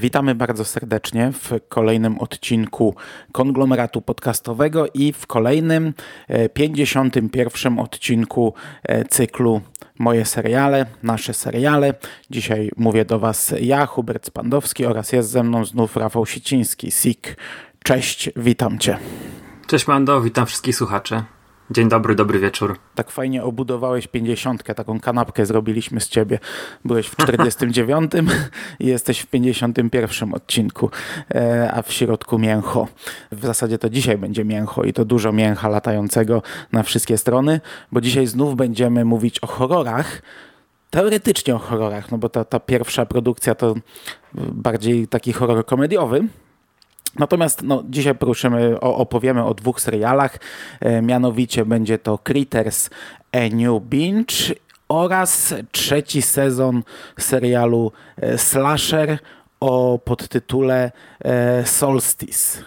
Witamy bardzo serdecznie w kolejnym odcinku konglomeratu podcastowego i w kolejnym 51 e, odcinku e, cyklu Moje seriale, nasze seriale. Dzisiaj mówię do Was ja, Hubert Spandowski oraz jest ze mną znów Rafał Siciński, SIK. Cześć, witam Cię. Cześć Mando, witam wszystkich słuchaczy. Dzień dobry, dobry wieczór. Tak fajnie obudowałeś pięćdziesiątkę, taką kanapkę zrobiliśmy z ciebie. Byłeś w 49 i jesteś w 51 odcinku, e, a w środku mięcho. W zasadzie to dzisiaj będzie mięcho i to dużo mięcha latającego na wszystkie strony, bo dzisiaj znów będziemy mówić o horrorach, teoretycznie o horrorach, no bo ta, ta pierwsza produkcja to bardziej taki horror komediowy, Natomiast no, dzisiaj poruszymy, opowiemy o dwóch serialach. E, mianowicie będzie to Critters A New Binge oraz trzeci sezon serialu e, Slasher o podtytule e, Solstice.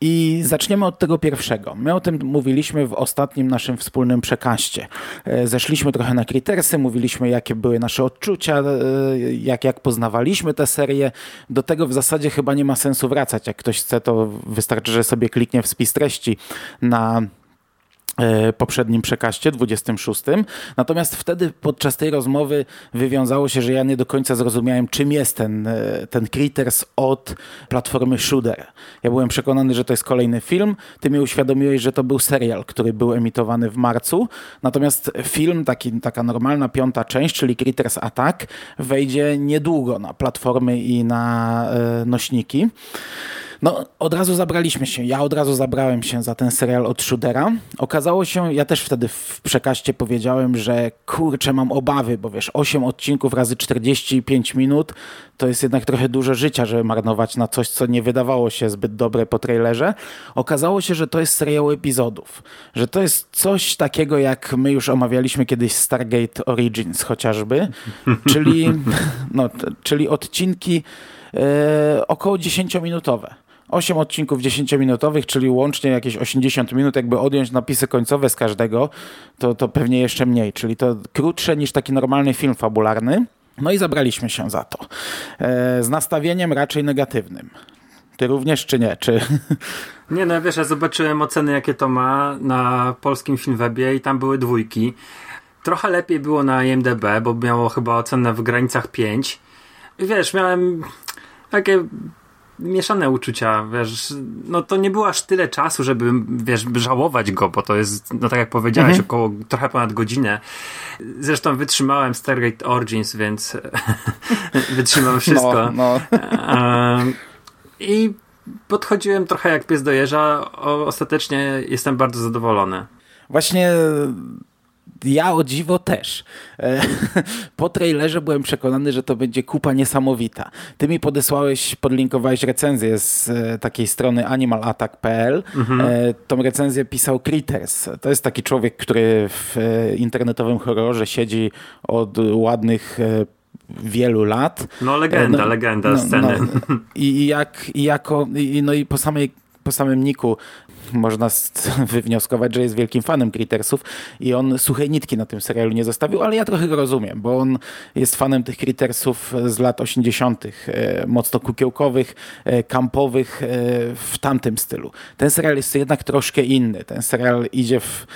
I zaczniemy od tego pierwszego. My o tym mówiliśmy w ostatnim naszym wspólnym przekaście. E, zeszliśmy trochę na Crittersy, mówiliśmy jakie były nasze odczucia, e, jak, jak poznawaliśmy tę serię. Do tego w zasadzie chyba nie ma sensu wracać. Jak ktoś chce, to wystarczy, że sobie kliknie w spis treści na poprzednim przekaście, 26. Natomiast wtedy podczas tej rozmowy wywiązało się, że ja nie do końca zrozumiałem, czym jest ten, e, ten Critters od platformy Shooter. Ja byłem przekonany, że to jest kolejny film. Ty mi uświadomiłeś, że to był serial, który był emitowany w marcu. Natomiast film, taki, taka normalna piąta część, czyli Critters Attack, wejdzie niedługo na platformy i na e, nośniki. No, od razu zabraliśmy się. Ja od razu zabrałem się za ten serial od Shootera. Okazało się, ja też wtedy w przekaście powiedziałem, że kurczę, mam obawy, bo wiesz, 8 odcinków razy 45 minut to jest jednak trochę dużo życia, żeby marnować na coś, co nie wydawało się zbyt dobre po trailerze. Okazało się, że to jest serial epizodów. Że to jest coś takiego, jak my już omawialiśmy kiedyś Stargate Origins chociażby, czyli, no, czyli odcinki e, około 10-minutowe. 8 odcinków 10-minutowych, czyli łącznie jakieś 80 minut, jakby odjąć napisy końcowe z każdego, to, to pewnie jeszcze mniej, czyli to krótsze niż taki normalny film fabularny. No i zabraliśmy się za to. E, z nastawieniem raczej negatywnym. Ty również, czy nie? Czy... Nie, no wiesz, ja zobaczyłem oceny, jakie to ma na polskim Filmwebie i tam były dwójki. Trochę lepiej było na IMDB, bo miało chyba ocenę w granicach 5. I wiesz, miałem takie mieszane uczucia, wiesz, no to nie było aż tyle czasu, żeby, wiesz, żałować go, bo to jest, no tak jak powiedziałeś, mhm. około trochę ponad godzinę. Zresztą wytrzymałem Stargate Origins, więc wytrzymałem wszystko. No, no. I podchodziłem trochę jak pies do jeża, ostatecznie jestem bardzo zadowolony. Właśnie ja o dziwo też. E, po trailerze byłem przekonany, że to będzie kupa niesamowita. Ty mi podesłałeś, podlinkowałeś recenzję z e, takiej strony animalattack.pl. Mhm. E, tą recenzję pisał Critters. To jest taki człowiek, który w internetowym horrorze siedzi od ładnych wielu lat. No legenda, no, legenda no, sceny. No, i, jak, i jako, i, no i po samej po samym niku można wywnioskować, że jest wielkim fanem Crittersów i on suchej nitki na tym serialu nie zostawił, ale ja trochę go rozumiem, bo on jest fanem tych Crittersów z lat 80., e, mocno kukiełkowych, e, kampowych, e, w tamtym stylu. Ten serial jest jednak troszkę inny. Ten serial idzie w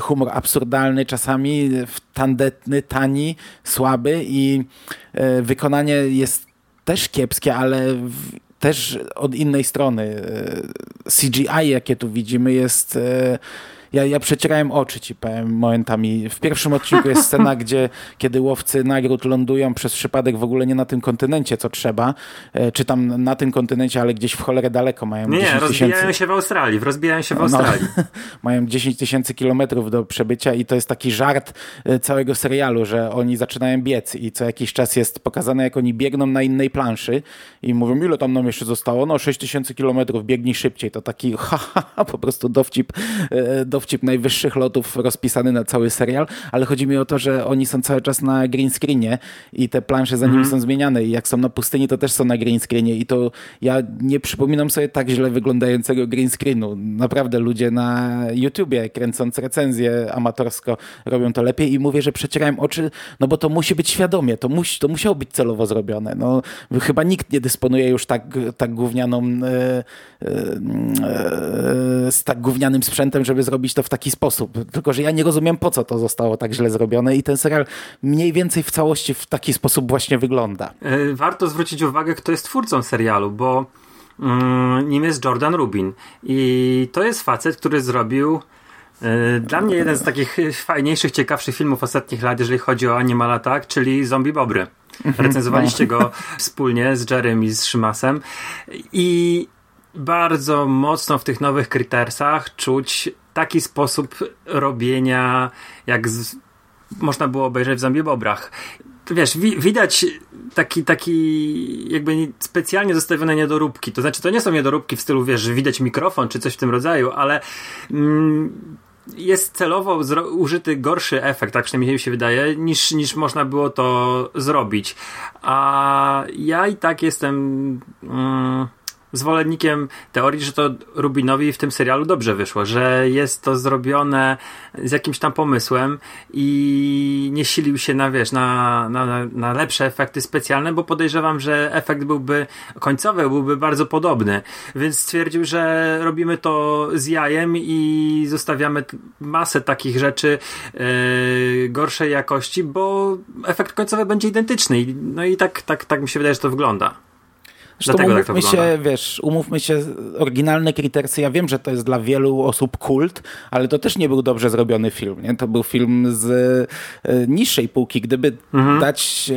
humor absurdalny, czasami w tandetny, tani, słaby i wykonanie jest też kiepskie, ale też od innej strony. CGI, jakie tu widzimy, jest, Ja, ja przecierałem oczy ci powiem momentami. W pierwszym odcinku jest scena, gdzie kiedy łowcy nagród lądują przez przypadek w ogóle nie na tym kontynencie, co trzeba, e, czy tam na tym kontynencie, ale gdzieś w cholerę daleko mają Nie, nie, 10 rozbijają tysięcy. się w Australii, rozbijają się w No, Australii. mają 10 tysięcy kilometrów do przebycia i to jest taki żart e, całego serialu, że oni zaczynają biec i co jakiś czas jest pokazane, jak oni biegną na innej planszy i mówią, ile tam nam jeszcze zostało? No 6 tysięcy kilometrów, biegnij szybciej. To taki ha, ha, ha, po prostu dowcip, e, dowcip najwyższych lotów rozpisany na cały serial, ale chodzi mi o to, że oni są cały czas na green screenie i te plansze za nimi są zmieniane i jak są na pustyni, to też są na green screenie i to ja nie przypominam sobie tak źle wyglądającego green screenu. Naprawdę ludzie na YouTubie kręcąc recenzje amatorsko robią to lepiej i mówię, że przecierałem oczy, no bo to musi być świadomie, to, musi, to musiało być celowo zrobione. No, chyba nikt nie dysponuje już tak, tak gównianą e, e, e, z tak gównianym sprzętem, żeby zrobić to w taki sposób. Tylko, że ja nie rozumiem, po co to zostało tak źle zrobione i ten serial mniej więcej w całości w taki sposób właśnie wygląda. E, Warto zwrócić uwagę, kto jest twórcą serialu, bo mm, nim jest Jordan Rubin. I to jest facet, który zrobił e, dla mnie jeden z takich fajniejszych, ciekawszych filmów ostatnich lat, jeżeli chodzi o Animal Attack, czyli Zombie Bobry. Recenzowaliście go wspólnie z Jerem i z Szymasem. I bardzo mocno w tych nowych Crittersach czuć taki sposób robienia, jak z, można było obejrzeć w Zombie Bobrach. Wiesz, wi widać taki, taki jakby nie- specjalnie zostawione niedoróbki. To znaczy, to nie są niedoróbki w stylu, wiesz, widać mikrofon czy coś w tym rodzaju, ale mm, jest celowo użyty gorszy efekt, tak przynajmniej mi się wydaje, niż, niż można było to zrobić. A ja i tak jestem mm, zwolennikiem teorii, że to Rubinowi w tym serialu dobrze wyszło, że jest to zrobione z jakimś tam pomysłem i nie silił się na, wiesz, na, na, na lepsze efekty specjalne, bo podejrzewam, że efekt byłby końcowy, byłby bardzo podobny. Więc stwierdził, że robimy to z jajem i zostawiamy masę takich rzeczy yy, gorszej jakości, bo efekt końcowy będzie identyczny. No i tak, tak, tak mi się wydaje, że to wygląda. Zresztą Dlatego tak to umówmy się, wygląda. wiesz, umówmy się, oryginalne Crittersy, ja wiem, że to jest dla wielu osób kult, ale to też nie był dobrze zrobiony film, nie? To był film z e, niższej półki. Gdyby Mhm. dać e,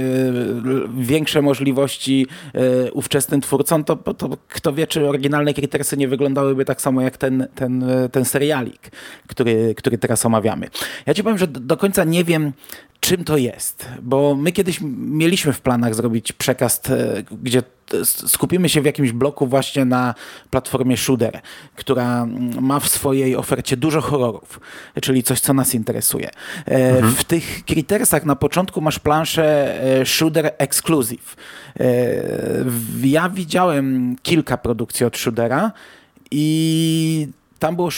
większe możliwości e, ówczesnym twórcom, to, to kto wie, czy oryginalne Crittersy nie wyglądałyby tak samo jak ten, ten, ten serialik, który, który teraz omawiamy. Ja ci powiem, że do końca nie wiem, czym to jest, bo my kiedyś mieliśmy w planach zrobić przekaz, e, gdzie skupimy się w jakimś bloku właśnie na platformie Shooter, która ma w swojej ofercie dużo horrorów, czyli coś, co nas interesuje. E, W tych Crittersach na początku masz planszę e, Shooter Exclusive. Ja widziałem kilka produkcji od Shootera i tam było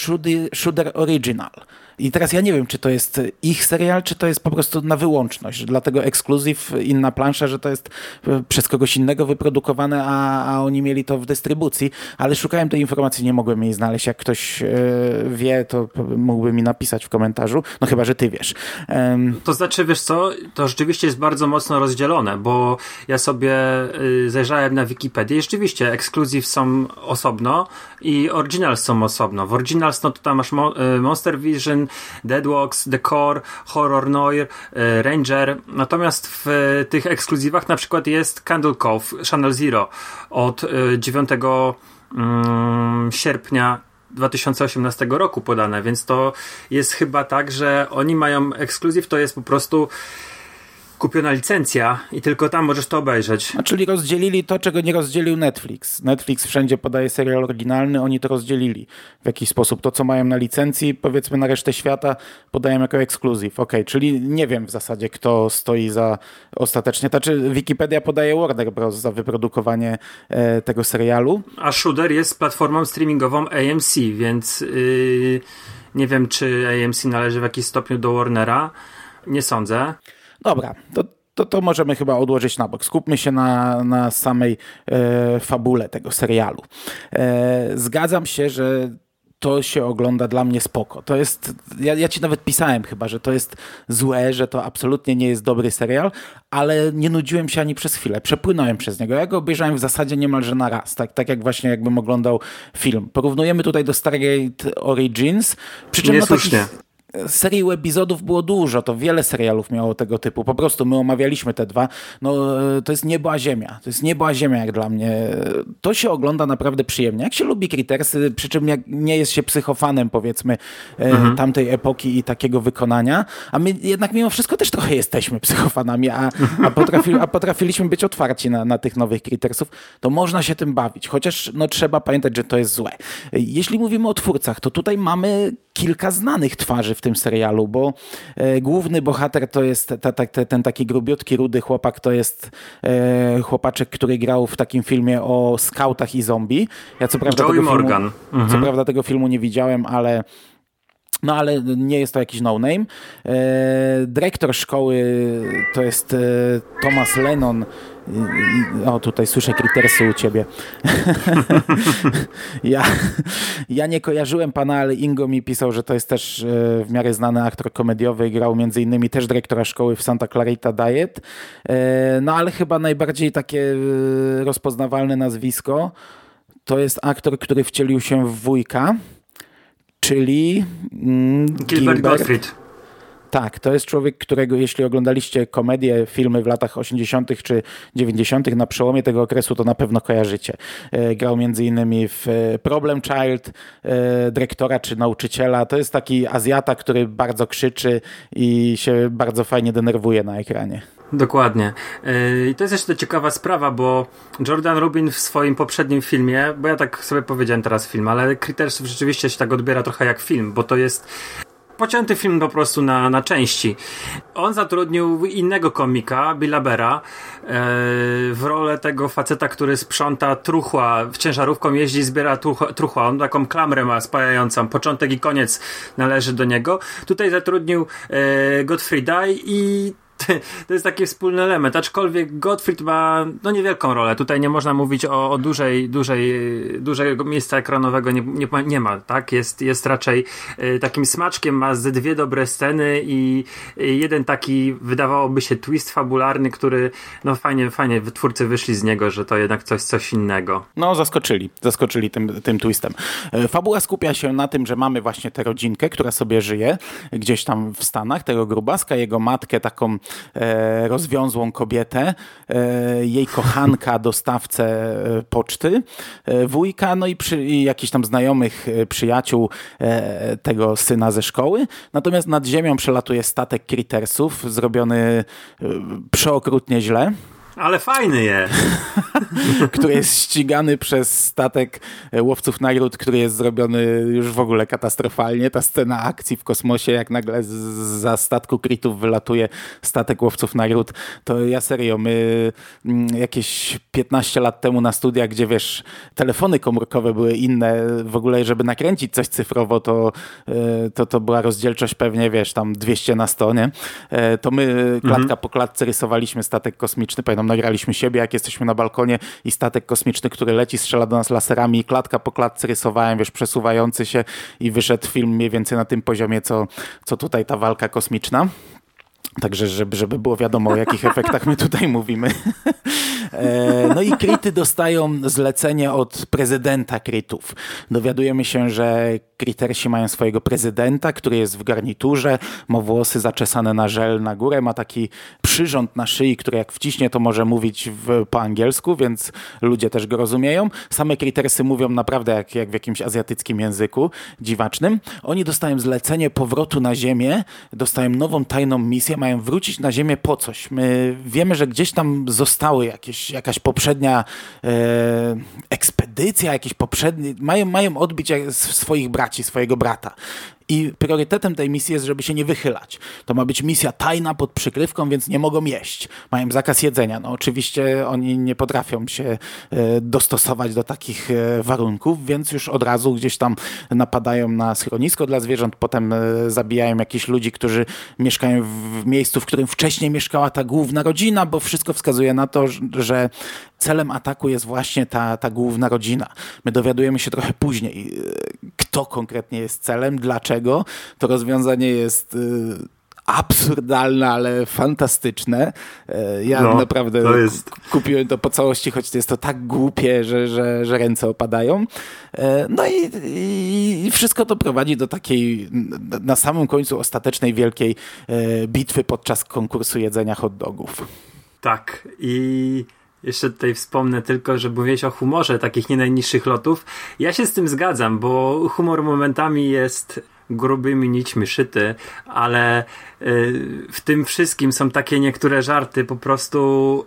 Shooter Original. I teraz ja nie wiem, czy to jest ich serial, czy to jest po prostu na wyłączność. Dlatego ekskluzyw, inna plansza, że to jest e, przez kogoś innego wyprodukowane, a, a oni mieli to w dystrybucji. Ale szukałem tej informacji, nie mogłem jej znaleźć. Jak ktoś e, wie, to mógłby mi napisać w komentarzu. No chyba, że ty wiesz. Em, To znaczy, wiesz co, to rzeczywiście jest bardzo mocno rozdzielone, bo ja sobie y, zajrzałem na Wikipedię i rzeczywiście Exclusive są osobno i Originals są osobno. W Originals no to tam masz Mo y, Monster Vision, Deadwalks, The Core, Horror Noir, y, Ranger, natomiast w tych ekskluzywach na przykład jest Candle Cove, Channel Zero od y, 9 mm, sierpnia 2018 roku podane, więc to jest chyba tak, że oni mają ekskluzyw, to jest po prostu kupiona licencja i tylko tam możesz to obejrzeć. A czyli rozdzielili to, czego nie rozdzielił Netflix. Netflix wszędzie podaje serial oryginalny, oni to rozdzielili w jakiś sposób. To, co mają na licencji, powiedzmy na resztę świata, podają jako ekskluzyw. Okej, czyli nie wiem w zasadzie, kto stoi za ostatecznie. Znaczy, Wikipedia podaje Warner Bros. za wyprodukowanie e, tego serialu. A Shooter jest platformą streamingową AMC, więc yy, nie wiem, czy AMC należy w jakiś stopniu do Warnera. Nie sądzę. Dobra, to, to, to możemy chyba odłożyć na bok. Skupmy się na, na samej e, fabule tego serialu. E, zgadzam się, że to się ogląda dla mnie spoko. To jest, ja, ja ci nawet pisałem chyba, że to jest złe, że to absolutnie nie jest dobry serial, ale nie nudziłem się ani przez chwilę. Przepłynąłem przez niego. Ja go obejrzałem w zasadzie niemalże na raz, tak, tak jak właśnie jakbym oglądał film. Porównujemy tutaj do Stargate Origins, przy czym no, Niesłusznie. takich serii webizodów było dużo, to wiele serialów miało tego typu. Po prostu my omawialiśmy te dwa. No, e, to jest niebo a ziemia. To jest niebo a ziemia jak dla mnie. To się ogląda naprawdę przyjemnie. Jak się lubi Critersy, przy czym jak nie jest się psychofanem powiedzmy e, mhm. tamtej epoki i takiego wykonania, a my jednak mimo wszystko też trochę jesteśmy psychofanami, a, a, potrafi, a potrafiliśmy być otwarci na, na tych nowych Critersów, to można się tym bawić. Chociaż no, trzeba pamiętać, że to jest złe. Jeśli mówimy o twórcach, to tutaj mamy kilka znanych twarzy w tym serialu, bo e, główny bohater to jest ta, ta, ten taki grubiutki, rudy chłopak, to jest e, chłopaczek, który grał w takim filmie o skautach i zombie. Ja co prawda, Joey tego Morgan. Filmu, mhm. Co prawda tego filmu nie widziałem, ale no ale nie jest to jakiś no-name. E, dyrektor szkoły to jest Thomas Lennon. O, tutaj słyszę kritersy u ciebie. ja, ja nie kojarzyłem pana, ale Ingo mi pisał, że to jest też e, w miarę znany aktor komediowy. Grał między innymi też dyrektora szkoły w Santa Clarita Diet. E, no ale chyba najbardziej takie e, rozpoznawalne nazwisko to jest aktor, który wcielił się w wujka czyli mm, Gilbert, Gilbert Gottfried. Tak, to jest człowiek, którego jeśli oglądaliście komedie, filmy w latach 80. czy 90. na przełomie tego okresu, to na pewno kojarzycie. E, grał między innymi w e, Problem Child, e, dyrektora czy nauczyciela. To jest taki Azjata, który bardzo krzyczy i się bardzo fajnie denerwuje na ekranie. Dokładnie. I to jest jeszcze ciekawa sprawa, bo Jordan Rubin w swoim poprzednim filmie, bo ja tak sobie powiedziałem teraz film, ale Critters rzeczywiście się tak odbiera trochę jak film, bo to jest pocięty film po prostu na, na części. On zatrudnił innego komika, Billa Bera, e, w rolę tego faceta, który sprząta truchła, w ciężarówką jeździ, zbiera truchła, truchła. On taką klamrę ma spajającą, początek i koniec należy do niego. Tutaj zatrudnił e, Gottfrieda i to jest taki wspólny element, aczkolwiek Gottfried ma no niewielką rolę. Tutaj nie można mówić o, o dużej, dużej, dużego miejsca ekranowego nie, nie, nie ma, tak? Jest, jest raczej y, takim smaczkiem, ma ze dwie dobre sceny i jeden taki wydawałoby się twist fabularny, który no fajnie, fajnie twórcy wyszli z niego, że to jednak coś, coś innego. No zaskoczyli, zaskoczyli tym, tym twistem. E, fabuła skupia się na tym, że mamy właśnie tę rodzinkę, która sobie żyje gdzieś tam w Stanach, tego grubaska, jego matkę taką rozwiązłą kobietę, e, jej kochanka, dostawcę e, poczty, wujka, no i, przy, i jakichś tam znajomych przyjaciół tego syna ze szkoły. Natomiast nad ziemią przelatuje statek Crittersów, zrobiony przeokrutnie źle. Ale fajny jest. który jest ścigany przez statek łowców nagród, który jest zrobiony już w ogóle katastrofalnie. Ta scena akcji w kosmosie, jak nagle za statku Kritów wylatuje statek łowców nagród, to ja serio, my mm, jakieś 15 lat temu na studiach, gdzie wiesz, telefony komórkowe były inne, w ogóle żeby nakręcić coś cyfrowo, to, e, to, to była rozdzielczość pewnie, wiesz, tam 200 na 100, nie? E, to my klatka mhm. po klatce rysowaliśmy statek kosmiczny, pamiętam nagraliśmy siebie, jak jesteśmy na balkonie i statek kosmiczny, który leci, strzela do nas laserami i klatka po klatce rysowałem, wiesz, przesuwający się i wyszedł film mniej więcej na tym poziomie, co, co tutaj ta walka kosmiczna. Także, żeby, żeby było wiadomo, o jakich efektach my tutaj mówimy. E, no i Kryty dostają zlecenie od prezydenta Krytów. Dowiadujemy się, że Krytersi mają swojego prezydenta, który jest w garniturze, ma włosy zaczesane na żel na górę, ma taki przyrząd na szyi, który jak wciśnie, to może mówić w, po angielsku, więc ludzie też go rozumieją. Same Krytersy mówią naprawdę jak, jak w jakimś azjatyckim języku dziwacznym. Oni dostają zlecenie powrotu na ziemię, dostają nową tajną misję, mają wrócić na ziemię po coś. My wiemy, że gdzieś tam zostały jakieś, jakaś poprzednia e, ekspedycja, jakieś poprzednie, mają, mają odbić swoich braci, swojego brata. I priorytetem tej misji jest, żeby się nie wychylać. To ma być misja tajna pod przykrywką, więc nie mogą jeść. Mają zakaz jedzenia. No oczywiście oni nie potrafią się e, dostosować do takich e, warunków, więc już od razu gdzieś tam napadają na schronisko dla zwierząt, potem e, zabijają jakichś ludzi, którzy mieszkają w miejscu, w którym wcześniej mieszkała ta główna rodzina, bo wszystko wskazuje na to, że celem ataku jest właśnie ta, ta główna rodzina. My dowiadujemy się trochę później, to konkretnie jest celem, dlaczego. To rozwiązanie jest absurdalne, ale fantastyczne. E, ja no, naprawdę to jest... kupiłem to po całości, choć jest to tak głupie, że, że, że ręce opadają. E, no i, i, wszystko to prowadzi do takiej na samym końcu ostatecznej wielkiej e, bitwy podczas konkursu jedzenia hot dogów. Tak i jeszcze tutaj wspomnę tylko, że mówiłeś o humorze takich nie najniższych lotów. Ja się z tym zgadzam, bo humor momentami jest grubymi nićmi szyty, ale w tym wszystkim są takie niektóre żarty po prostu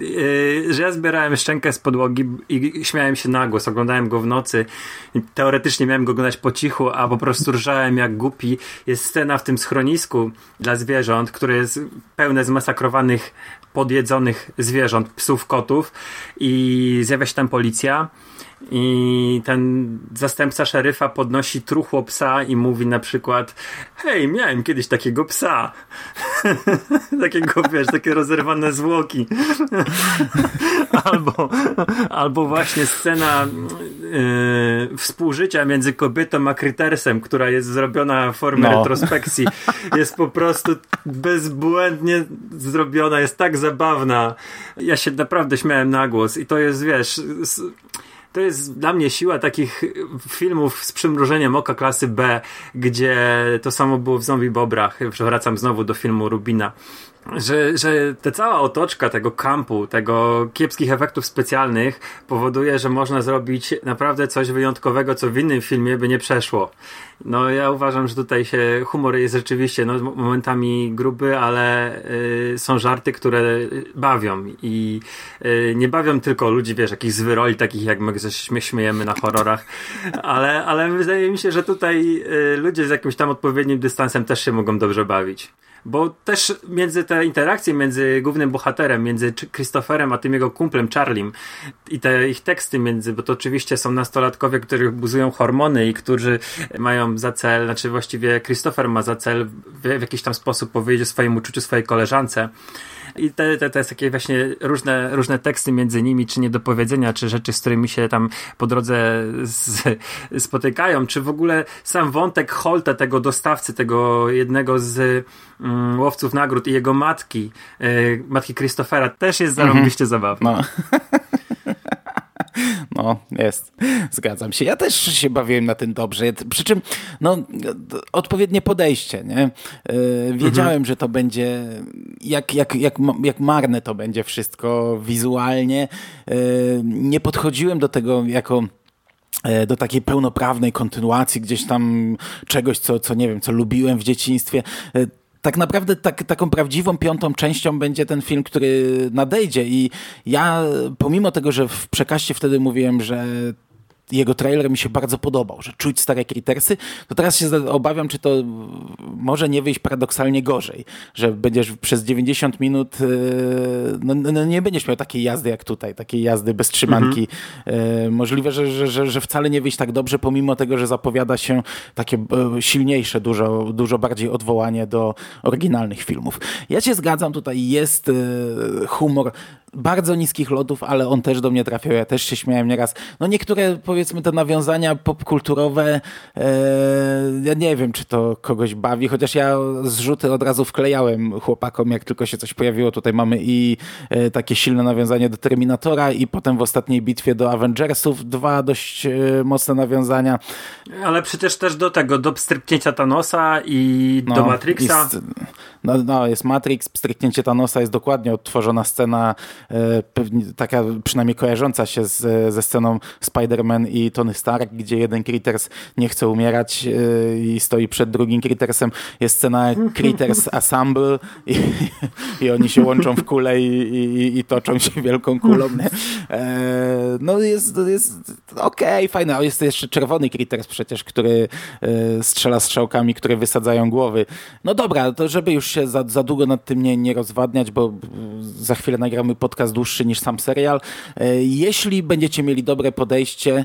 y, że ja zbierałem szczękę z podłogi i śmiałem się na głos, oglądałem go w nocy. Teoretycznie miałem go oglądać po cichu, a po prostu rżałem jak głupi. Jest scena w tym schronisku dla zwierząt, które jest pełne zmasakrowanych, podjedzonych zwierząt, psów, kotów i zjawia się tam policja i ten zastępca szeryfa podnosi truchło psa i mówi na przykład hej, miałem kiedyś takiego psa. takiego, wiesz, takie rozerwane zwłoki. albo, albo właśnie scena yy, współżycia między kobietą a krytersem, która jest zrobiona w formie no. retrospekcji. Jest po prostu bezbłędnie zrobiona, jest tak zabawna. Ja się naprawdę śmiałem na głos i to jest, wiesz to jest dla mnie siła takich filmów z przymrużeniem oka klasy B, gdzie to samo było w Zombie Bobrach. Wracam znowu do filmu Rubina że, że ta cała otoczka tego kampu, tego kiepskich efektów specjalnych powoduje, że można zrobić naprawdę coś wyjątkowego, co w innym filmie by nie przeszło. No ja uważam, że tutaj się humor jest rzeczywiście no, momentami gruby, ale y, są żarty, które bawią i y, nie bawią tylko ludzi, wiesz, jakichś zwyroli, takich jak my się śmiejemy na horrorach, ale, ale wydaje mi się, że tutaj y, ludzie z jakimś tam odpowiednim dystansem też się mogą dobrze bawić. Bo też między te interakcje między głównym bohaterem, między Christopherem a tym jego kumplem Charlim i te ich teksty między, bo to oczywiście są nastolatkowie, których buzują hormony i którzy mają za cel, znaczy właściwie Christopher ma za cel w, w jakiś tam sposób powiedzieć o swoim uczuciu swojej koleżance i te, te, te takie właśnie różne, różne teksty między nimi, czy niedopowiedzenia, czy rzeczy, z którymi się tam po drodze z, spotykają, czy w ogóle sam wątek Holta, tego dostawcy, tego jednego z mm, łowców nagród i jego matki, y, matki Christophera, też jest zarąbiście mhm. zabawny. No. No, jest. Zgadzam się. Ja też się bawiłem na tym dobrze. Przy czym, no, odpowiednie podejście, nie? E, wiedziałem, mhm. że to będzie, jak, jak, jak, jak marne to będzie wszystko wizualnie. E, nie podchodziłem do tego jako e, do takiej pełnoprawnej kontynuacji gdzieś tam czegoś, co, co nie wiem, co lubiłem w dzieciństwie tak naprawdę tak, taką prawdziwą piątą częścią będzie ten film, który nadejdzie i ja pomimo tego, że w przekaście wtedy mówiłem, że jego trailer mi się bardzo podobał, że czuć stare Crittersy, to teraz się obawiam, czy to może nie wyjść paradoksalnie gorzej, że będziesz przez 90 minut, e, no, no, no nie będziesz miał takiej jazdy jak tutaj, takiej jazdy bez trzymanki. Mhm. Możliwe, że, że, że, że wcale nie wyjść tak dobrze, pomimo tego, że zapowiada się takie e, silniejsze, dużo, dużo bardziej odwołanie do oryginalnych filmów. Ja się zgadzam, tutaj jest humor bardzo niskich lotów, ale on też do mnie trafiał, ja też się śmiałem nieraz. No niektóre, powiedzmy, te nawiązania popkulturowe, e, ja nie wiem, czy to kogoś bawi, chociaż ja zrzuty od razu wklejałem chłopakom, jak tylko się coś pojawiło. Tutaj mamy i e, takie silne nawiązanie do Terminatora i potem w ostatniej bitwie do Avengersów dwa dość e, mocne nawiązania. Ale przecież też do tego, do stryknięcia Thanosa i no, do Matrixa. Jest, no, no, jest Matrix, stryknięcie Thanosa, jest dokładnie odtworzona scena taka przynajmniej kojarząca się z, ze sceną Spider-Man i Tony Stark, gdzie jeden Critters nie chce umierać e, i stoi przed drugim Crittersem. Jest scena Critters Assemble i, i oni się łączą w kulę i, i, i toczą się wielką kulą. E, no jest, jest okej, okay, fajne. Jest jeszcze czerwony Critters przecież, który strzela strzałkami, które wysadzają głowy. No dobra, to żeby już się za, za długo nad tym nie, nie rozwadniać, bo za chwilę nagramy podcast dłuższy niż sam serial. E, jeśli będziecie mieli dobre podejście,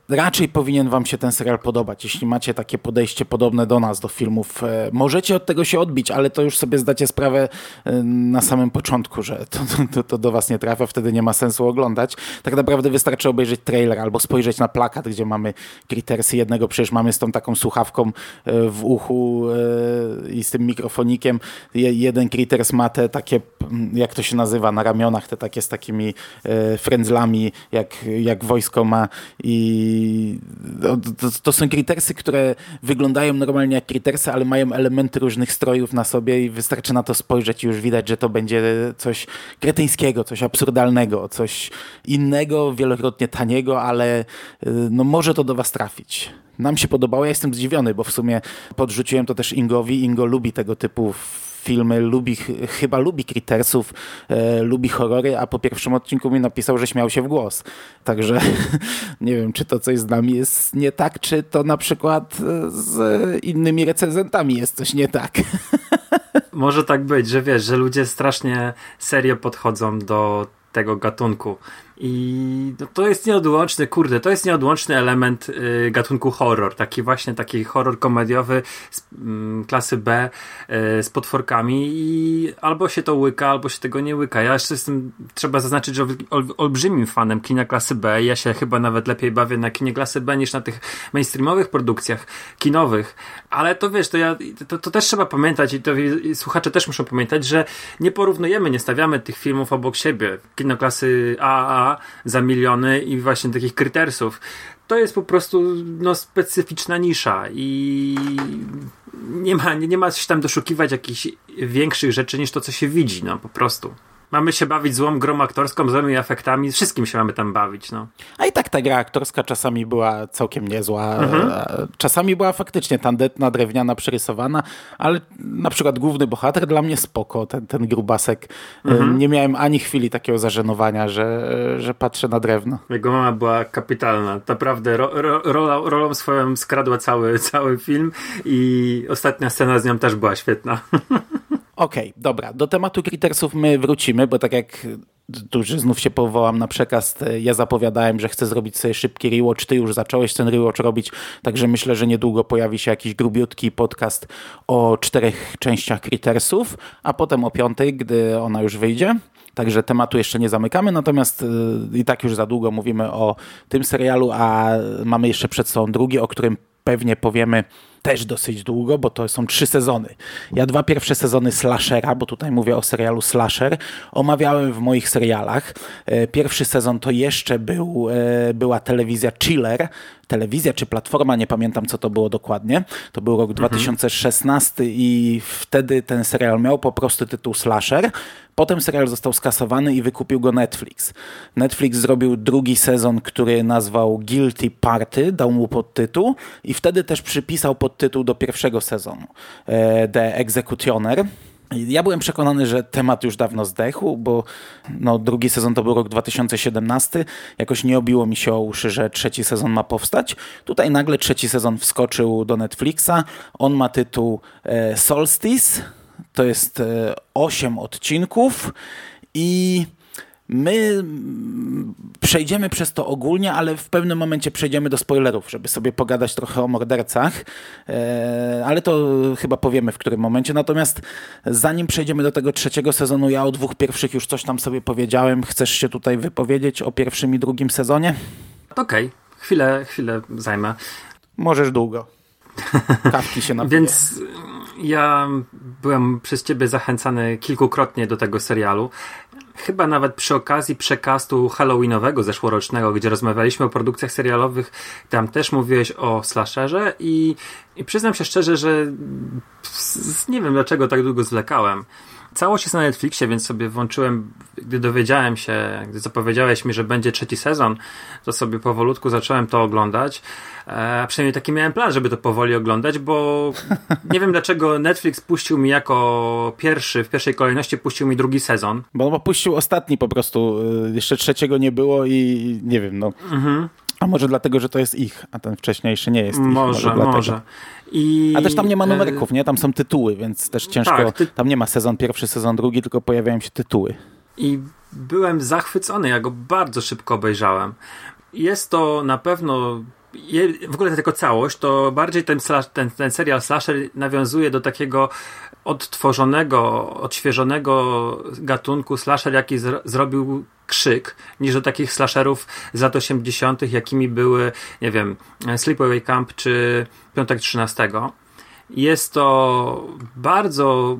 raczej powinien wam się ten serial podobać, jeśli macie takie podejście podobne do nas, do filmów. E, możecie od tego się odbić, ale to już sobie zdacie sprawę e, na samym początku, że to, to, to do was nie trafia, wtedy nie ma sensu oglądać. Tak naprawdę wystarczy obejrzeć trailer albo spojrzeć na plakat, gdzie mamy Crittersy. Jednego przecież mamy z tą taką słuchawką e, w uchu i z tym mikrofonikiem. Jeden Critters ma te takie, jak to się nazywa, na ramionach, te takie z takimi frędzlami, jak, jak wojsko ma i to, to, to, są kritersy, które wyglądają normalnie jak kritersy, ale mają elementy różnych strojów na sobie i wystarczy na to spojrzeć i już widać, że to będzie coś kretyńskiego, coś absurdalnego, coś innego, wielokrotnie taniego, ale y, no, może to do was trafić. Nam się podobało, ja jestem zdziwiony, bo w sumie podrzuciłem to też Ingowi. Ingo lubi tego typu filmy, lubi, chyba lubi Crittersów, e, lubi horrory, a po pierwszym odcinku mi napisał, że śmiał się w głos. Także nie wiem, czy to coś z nami jest nie tak, czy to na przykład z innymi recenzentami jest coś nie tak. Może tak być, że wiesz, że ludzie strasznie serio podchodzą do tego gatunku. I no, to jest nieodłączny, kurde, to jest nieodłączny element y, gatunku horror. Taki właśnie taki horror komediowy z y, klasy B y, z potworkami i albo się to łyka, albo się tego nie łyka. Ja jeszcze jestem, trzeba zaznaczyć, że ol, olbrzymim fanem kina klasy B. Ja się chyba nawet lepiej bawię na kinie klasy B niż na tych mainstreamowych produkcjach kinowych. Ale to wiesz, to ja, to, to też trzeba pamiętać i to i słuchacze też muszą pamiętać, że nie porównujemy, nie stawiamy tych filmów obok siebie. Kino klasy Za miliony i właśnie takich krytersów. To jest po prostu no, specyficzna nisza i nie ma, nie, nie ma się tam doszukiwać jakichś większych rzeczy niż to, co się widzi, no po prostu mamy się bawić złą grą aktorską, złymi efektami, wszystkim się mamy tam bawić. No. A i tak ta gra aktorska czasami była całkiem niezła. Mhm. Czasami była faktycznie tandetna, drewniana, przerysowana, ale na przykład główny bohater dla mnie spoko, ten, ten grubasek. Mhm. Nie miałem ani chwili takiego zażenowania, że, że patrzę na drewno. Jego mama była kapitalna. Naprawdę ro, ro, rolą, rolą swoją skradła cały, cały film i ostatnia scena z nią też była świetna. Okej, okay, dobra. Do tematu Crittersów my wrócimy, bo tak jak tu znów się powołam na przekaz, ja zapowiadałem, że chcę zrobić sobie szybki rewatch, ty już zacząłeś ten rewatch robić, także myślę, że niedługo pojawi się jakiś grubiutki podcast o czterech częściach Crittersów, a potem o piątej, gdy ona już wyjdzie. Także tematu jeszcze nie zamykamy, natomiast y, i tak już za długo mówimy o tym serialu, a mamy jeszcze przed sobą drugi, o którym pewnie powiemy też dosyć długo, bo to są trzy sezony. Ja dwa pierwsze sezony slashera, bo tutaj mówię o serialu slasher, omawiałem w moich serialach. E, pierwszy sezon to jeszcze był, e, była telewizja Chiller, telewizja czy platforma, nie pamiętam co to było dokładnie. To był rok mhm. 2016 i wtedy ten serial miał po prostu tytuł Slasher. Potem serial został skasowany i wykupił go Netflix. Netflix zrobił drugi sezon, który nazwał Guilty Party, dał mu podtytuł i wtedy też przypisał podtytuł do pierwszego sezonu e, The Executioner. Ja byłem przekonany, że temat już dawno zdechł, bo no, drugi sezon to był rok 2017. Jakoś nie obiło mi się o uszy, że trzeci sezon ma powstać. Tutaj nagle trzeci sezon wskoczył do Netflixa. On ma tytuł e, Solstice. To jest e, 8 odcinków i My przejdziemy przez to ogólnie, ale w pewnym momencie przejdziemy do spoilerów, żeby sobie pogadać trochę o mordercach, e, ale to chyba powiemy w którym momencie. Natomiast zanim przejdziemy do tego trzeciego sezonu, ja o dwóch pierwszych już coś tam sobie powiedziałem. Chcesz się tutaj wypowiedzieć o pierwszym i drugim sezonie? Okej, okay. chwilę, chwilę zajmę. Możesz długo. Kawki się napije. Więc ja byłem przez ciebie zachęcany kilkukrotnie do tego serialu chyba nawet przy okazji przekastu halloweenowego zeszłorocznego, gdzie rozmawialiśmy o produkcjach serialowych, tam też mówiłeś o slasherze i, i przyznam się szczerze, że nie wiem dlaczego tak długo zwlekałem. Całość jest na Netflixie, więc sobie włączyłem, gdy dowiedziałem się, gdy zapowiedziałeś mi, że będzie trzeci sezon, to sobie powolutku zacząłem to oglądać. E, przynajmniej taki miałem plan, żeby to powoli oglądać, bo nie wiem dlaczego Netflix puścił mi jako pierwszy, w pierwszej kolejności puścił mi drugi sezon. Bo puścił ostatni po prostu, y, jeszcze trzeciego nie było i nie wiem, no. Mhm. A może dlatego, że to jest ich, a ten wcześniejszy nie jest ich. Może, może. I, a też tam nie ma e, numerków, nie? Tam są tytuły, więc też ciężko. Tak, ty... Tam nie ma sezon pierwszy, sezon drugi, tylko pojawiają się tytuły. I byłem zachwycony, ja go bardzo szybko obejrzałem. Jest to na pewno w ogóle tylko całość, to bardziej ten, slash, ten, ten serial slasher nawiązuje do takiego odtworzonego, odświeżonego gatunku slasher, jaki zro, zrobił krzyk, niż do takich slasherów z lat 80., jakimi były, nie wiem, Sleepaway Camp czy Piątek 13. Jest to bardzo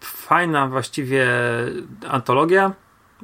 fajna właściwie antologia,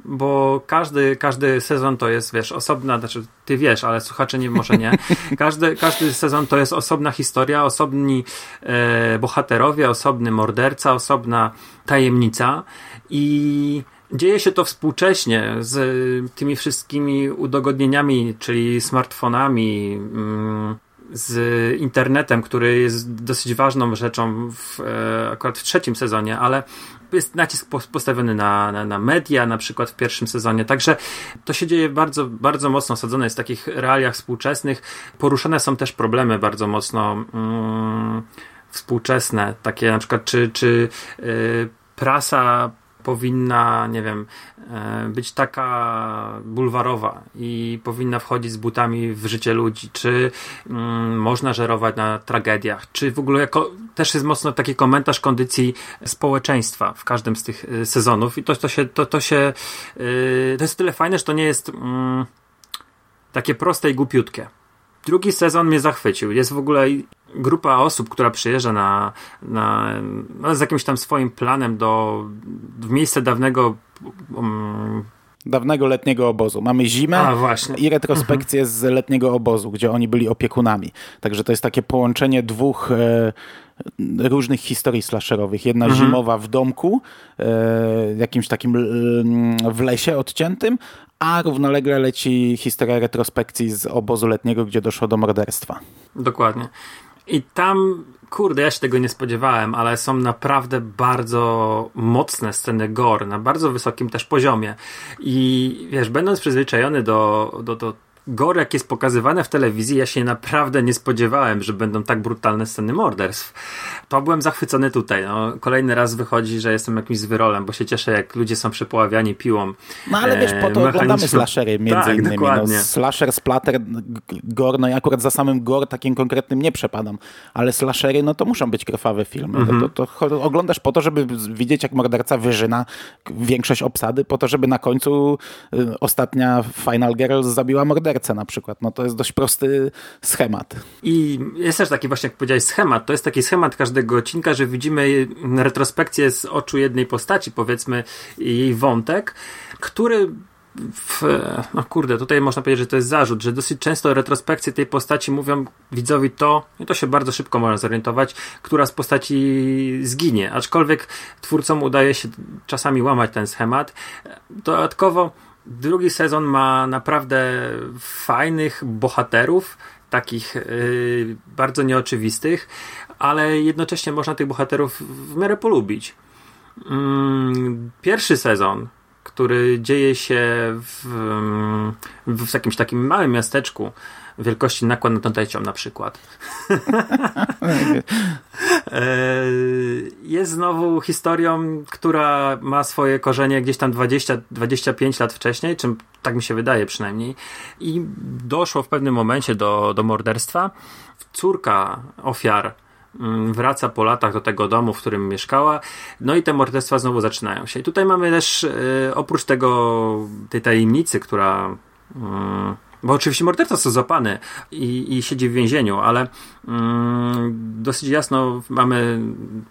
bo każdy, każdy sezon to jest, wiesz, osobna, znaczy ty wiesz, ale słuchacze nie, może nie. Każdy, każdy sezon to jest osobna historia, osobni e, bohaterowie, osobny morderca, osobna tajemnica i dzieje się to współcześnie z tymi wszystkimi udogodnieniami, czyli smartfonami, mm, z internetem, który jest dosyć ważną rzeczą w, e, akurat w trzecim sezonie, ale jest nacisk postawiony na, na, na, media, na przykład w pierwszym sezonie. Także to się dzieje bardzo, bardzo mocno osadzone jest w takich realiach współczesnych. Poruszane są też problemy bardzo mocno mm, współczesne, takie na przykład, czy, czy yy, prasa powinna, nie wiem, e, być taka bulwarowa i powinna wchodzić z butami w życie ludzi, czy mm, można żerować na tragediach, czy w ogóle jako, też jest mocno taki komentarz kondycji społeczeństwa w każdym z tych e, sezonów i to, to się, to, to się, e, to jest tyle fajne, że to nie jest mm, takie proste i głupiutkie. Drugi sezon mnie zachwycił. Jest w ogóle grupa osób, która przyjeżdża na, na no z jakimś tam swoim planem do w miejsce dawnego um, dawnego letniego obozu. Mamy zimę A, i retrospekcję mhm. z letniego obozu, gdzie oni byli opiekunami. Także to jest takie połączenie dwóch e, różnych historii slasherowych. Jedna mhm. zimowa w domku, e, jakimś takim e, w lesie odciętym, a równolegle leci historia retrospekcji z obozu letniego, gdzie doszło do morderstwa. Dokładnie. I tam, kurde, ja się tego nie spodziewałem, ale są naprawdę bardzo mocne sceny gore, na bardzo wysokim też poziomie. I wiesz, będąc przyzwyczajony do, do, do gore, jak jest pokazywane w telewizji, ja się naprawdę nie spodziewałem, że będą tak brutalne sceny morderstw. To byłem zachwycony tutaj. No, kolejny raz wychodzi, że jestem jakimś zwyrolem, bo się cieszę, jak ludzie są przepławiani piłą. No ale wiesz, po to oglądamy slashery między tak, innymi. No, dokładnie. No, slasher, splatter, gore, no ja akurat za samym gore takim konkretnym nie przepadam, ale slashery, no to muszą być krwawe filmy. Mhm. To, to, to, oglądasz po to, żeby widzieć, jak morderca wyżyna większość obsady, po to, żeby na końcu y, ostatnia Final Girl zabiła mordercę serce na przykład. No to jest dość prosty schemat. I jest też taki właśnie, jak powiedziałeś, schemat. To jest taki schemat każdego odcinka, że widzimy retrospekcję z oczu jednej postaci, powiedzmy jej wątek, który w, no kurde, tutaj można powiedzieć, że to jest zarzut, że dosyć często retrospekcje tej postaci mówią widzowi to, i to się bardzo szybko można zorientować, która z postaci zginie. Aczkolwiek twórcom udaje się czasami łamać ten schemat. Dodatkowo Drugi sezon ma naprawdę fajnych bohaterów, takich yy, bardzo nieoczywistych, ale jednocześnie można tych bohaterów w miarę polubić. Yy, pierwszy sezon, który dzieje się w, w, jakimś takim małym miasteczku, wielkości nakład na Tątecią na przykład. E, jest znowu historią, która ma swoje korzenie gdzieś tam 20-25 lat wcześniej, czym tak mi się wydaje przynajmniej. I doszło w pewnym momencie do, do morderstwa. Córka ofiar mm, wraca po latach do tego domu, w którym mieszkała, no i te morderstwa znowu zaczynają się. I tutaj mamy też e, oprócz tego tej tajemnicy, która mm, bo oczywiście morderca jest zapany i, i siedzi w więzieniu, ale mm, dosyć jasno mamy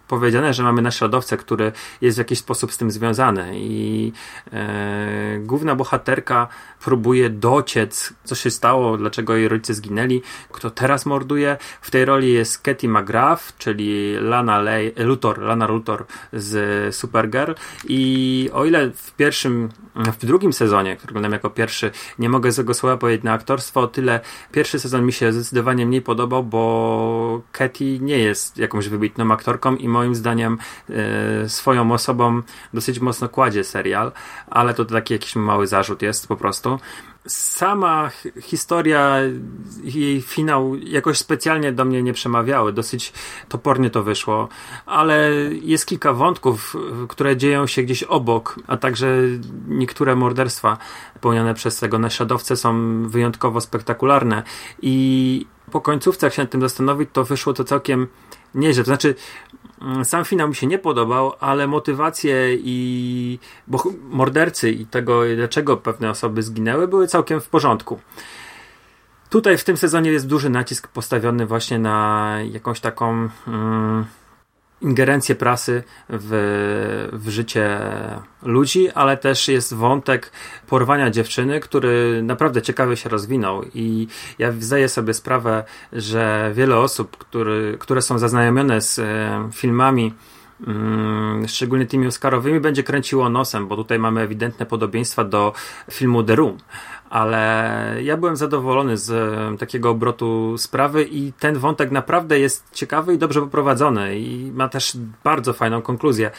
powiedziane, że mamy naśladowcę, który jest w jakiś sposób z tym związany i e, główna bohaterka próbuje dociec, co się stało, dlaczego jej rodzice zginęli, kto teraz morduje. W tej roli jest Katie McGrath, czyli Lana Luthor, Lana Luthor z Supergirl i o ile w pierwszym, w drugim sezonie, który oglądam jako pierwszy, nie mogę z tego słowa powiedzieć na aktorstwo, o tyle pierwszy sezon mi się zdecydowanie mniej podobał, bo Katie nie jest jakąś wybitną aktorką i moim zdaniem e, swoją osobą dosyć mocno kładzie serial, ale to taki jakiś mały zarzut jest po prostu sama historia, jej finał jakoś specjalnie do mnie nie przemawiały. Dosyć topornie to wyszło, ale jest kilka wątków, które dzieją się gdzieś obok, a także niektóre morderstwa popełnione przez tego naśladowcę są wyjątkowo spektakularne i Po końcówce, jak się nad tym zastanowić, to wyszło to całkiem nieźle. To znaczy, sam finał mi się nie podobał, ale motywacje i bo mordercy i tego, dlaczego pewne osoby zginęły, były całkiem w porządku. Tutaj w tym sezonie jest duży nacisk postawiony właśnie na jakąś taką mm, ingerencję prasy w, w życie ludzi, ale też jest wątek porwania dziewczyny, który naprawdę ciekawie się rozwinął. I ja zdaję sobie sprawę, że wiele osób, który, które są zaznajomione z e, filmami mm, szczególnie tymi Oscarowymi, będzie kręciło nosem, bo tutaj mamy ewidentne podobieństwa do filmu The Room ale ja byłem zadowolony z takiego obrotu sprawy i ten wątek naprawdę jest ciekawy i dobrze poprowadzony i ma też bardzo fajną konkluzję.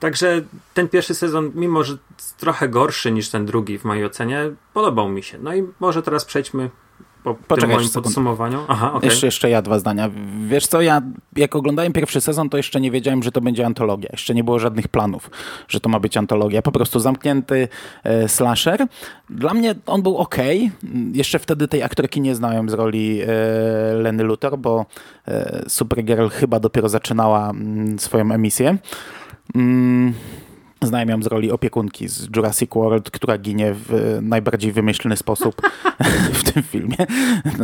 Także ten pierwszy sezon, mimo że trochę gorszy niż ten drugi w mojej ocenie, podobał mi się. No i może teraz przejdźmy po Poczekaj, tym moim podsumowaniu. Aha, okay. jeszcze, jeszcze ja dwa zdania. Wiesz co, ja jak oglądałem pierwszy sezon, to jeszcze nie wiedziałem, że to będzie antologia. Jeszcze nie było żadnych planów, że to ma być antologia. Po prostu zamknięty e, slasher. Dla mnie on był ok. Jeszcze wtedy tej aktorki nie znałem z roli e, Leny Luthor, bo e, Supergirl chyba dopiero zaczynała m, mm, swoją emisję. Mm. Znałem ją z roli opiekunki z Jurassic World, która ginie w najbardziej wymyślny sposób w tym filmie.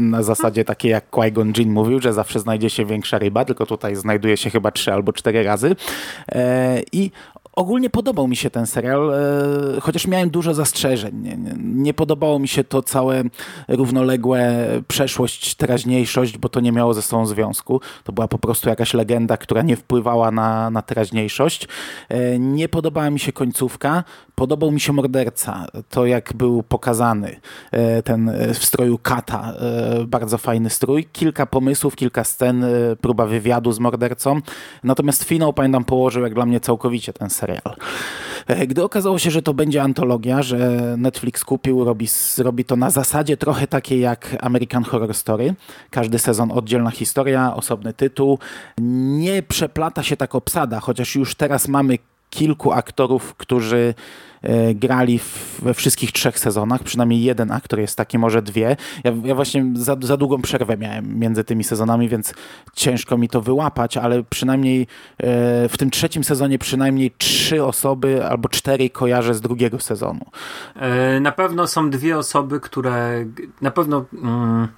Na zasadzie takiej jak Qui-Gon Jinn mówił, że zawsze znajdzie się większa ryba, tylko tutaj znajduje się chyba trzy albo cztery razy. E, I Ogólnie podobał mi się ten serial, e, chociaż miałem dużo zastrzeżeń. Nie, nie, podobało mi się to całe równoległe przeszłość, teraźniejszość, bo to nie miało ze sobą związku. To była po prostu jakaś legenda, która nie wpływała na, na teraźniejszość. E, nie podobała mi się końcówka. Podobał mi się morderca, to jak był pokazany, e, ten w stroju kata, bardzo fajny strój. Kilka pomysłów, kilka scen, próba wywiadu z mordercą. Natomiast finał, pamiętam, położył jak dla mnie całkowicie ten serial. E, gdy okazało się, że to będzie antologia, że Netflix kupił, robi, robi to na zasadzie trochę takiej jak American Horror Story. Każdy sezon oddzielna historia, osobny tytuł. Nie przeplata się tak obsada, chociaż już teraz mamy kilku aktorów, którzy e, grali we wszystkich trzech sezonach, przynajmniej jeden aktor jest taki, może dwie. Ja, ja właśnie za, za, długą przerwę miałem między tymi sezonami, więc ciężko mi to wyłapać, ale przynajmniej e, w tym trzecim sezonie przynajmniej trzy osoby albo cztery kojarzę z drugiego sezonu. E, na pewno są dwie osoby, które na pewno... Mm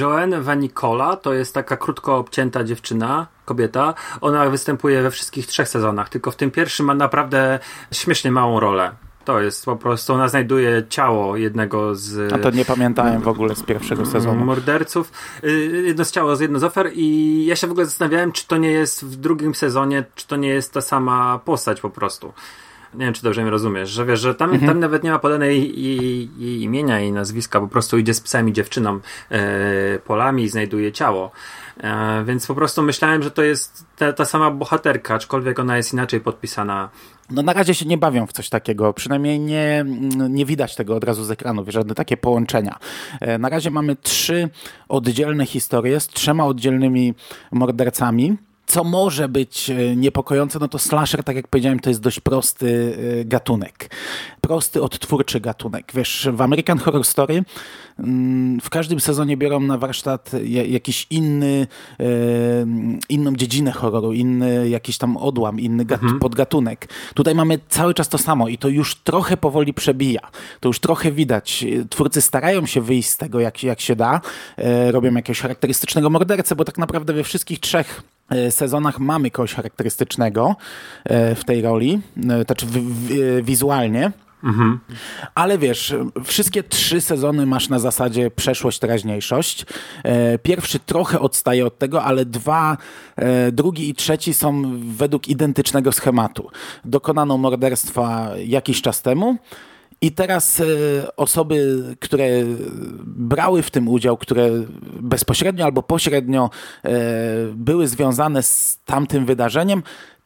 Joanne Vanicola to jest taka krótko obcięta dziewczyna, kobieta. Ona występuje we wszystkich trzech sezonach, tylko w tym pierwszym ma naprawdę śmiesznie małą rolę. To jest po prostu, ona znajduje ciało jednego z. A to nie pamiętałem w ogóle z pierwszego sezonu. Morderców. Y, jedno z ciało z jedno z ofer, i ja się w ogóle zastanawiałem, czy to nie jest w drugim sezonie, czy to nie jest ta sama postać po prostu nie wiem, czy dobrze mnie rozumiesz, że wiesz, że tam, mhm. tam nawet nie ma podanej jej, jej imienia i nazwiska, po prostu idzie z psami dziewczyną e, polami i znajduje ciało. E, więc po prostu myślałem, że to jest ta, ta sama bohaterka, aczkolwiek ona jest inaczej podpisana. No na razie się nie bawią w coś takiego, przynajmniej nie, nie widać tego od razu z ekranu, żadne takie połączenia. E, na razie mamy trzy oddzielne historie z trzema oddzielnymi mordercami co może być e, niepokojące, no to slasher, tak jak powiedziałem, to jest dość prosty e, gatunek. Prosty, odtwórczy gatunek. Wiesz, w American Horror Story mm, w każdym sezonie biorą na warsztat jakiś inny, e, inną dziedzinę horroru, inny jakiś tam odłam, inny mhm. podgatunek. Tutaj mamy cały czas to samo i to już trochę powoli przebija. To już trochę widać. Twórcy starają się wyjść z tego, jak, jak się da. Robią jakiegoś charakterystycznego mordercę, bo tak naprawdę we wszystkich trzech sezonach mamy kogoś charakterystycznego e, w tej roli, e, znaczy wizualnie. Mhm. Ale wiesz, wszystkie trzy sezony masz na zasadzie przeszłość, teraźniejszość. Pierwszy trochę odstaje od tego, ale dwa, drugi i trzeci są według identycznego schematu. Dokonano morderstwa jakiś czas temu. I teraz e, osoby, które brały w tym udział, które bezpośrednio albo pośrednio e, były związane z tamtym wydarzeniem,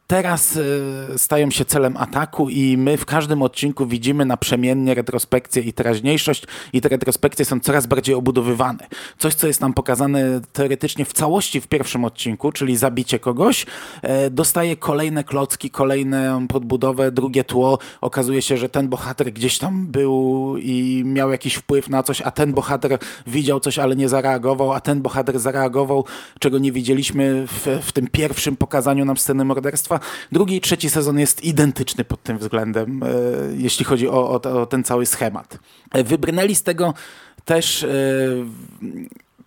teraz e, stają się celem ataku i my w każdym odcinku widzimy naprzemiennie retrospekcję i teraźniejszość i te retrospekcje są coraz bardziej obudowywane. Coś, co jest nam pokazane teoretycznie w całości w pierwszym odcinku, czyli zabicie kogoś, e, dostaje kolejne klocki, kolejną podbudowę, drugie tło. Okazuje się, że ten bohater gdzieś tam był i miał jakiś wpływ na coś, a ten bohater widział coś, ale nie zareagował, a ten bohater zareagował, czego nie widzieliśmy w, w tym pierwszym pokazaniu nam sceny morderstwa. Drugi i trzeci sezon jest identyczny pod tym względem, e, jeśli chodzi o, o, o ten cały schemat. E, wybrnęli z tego też e,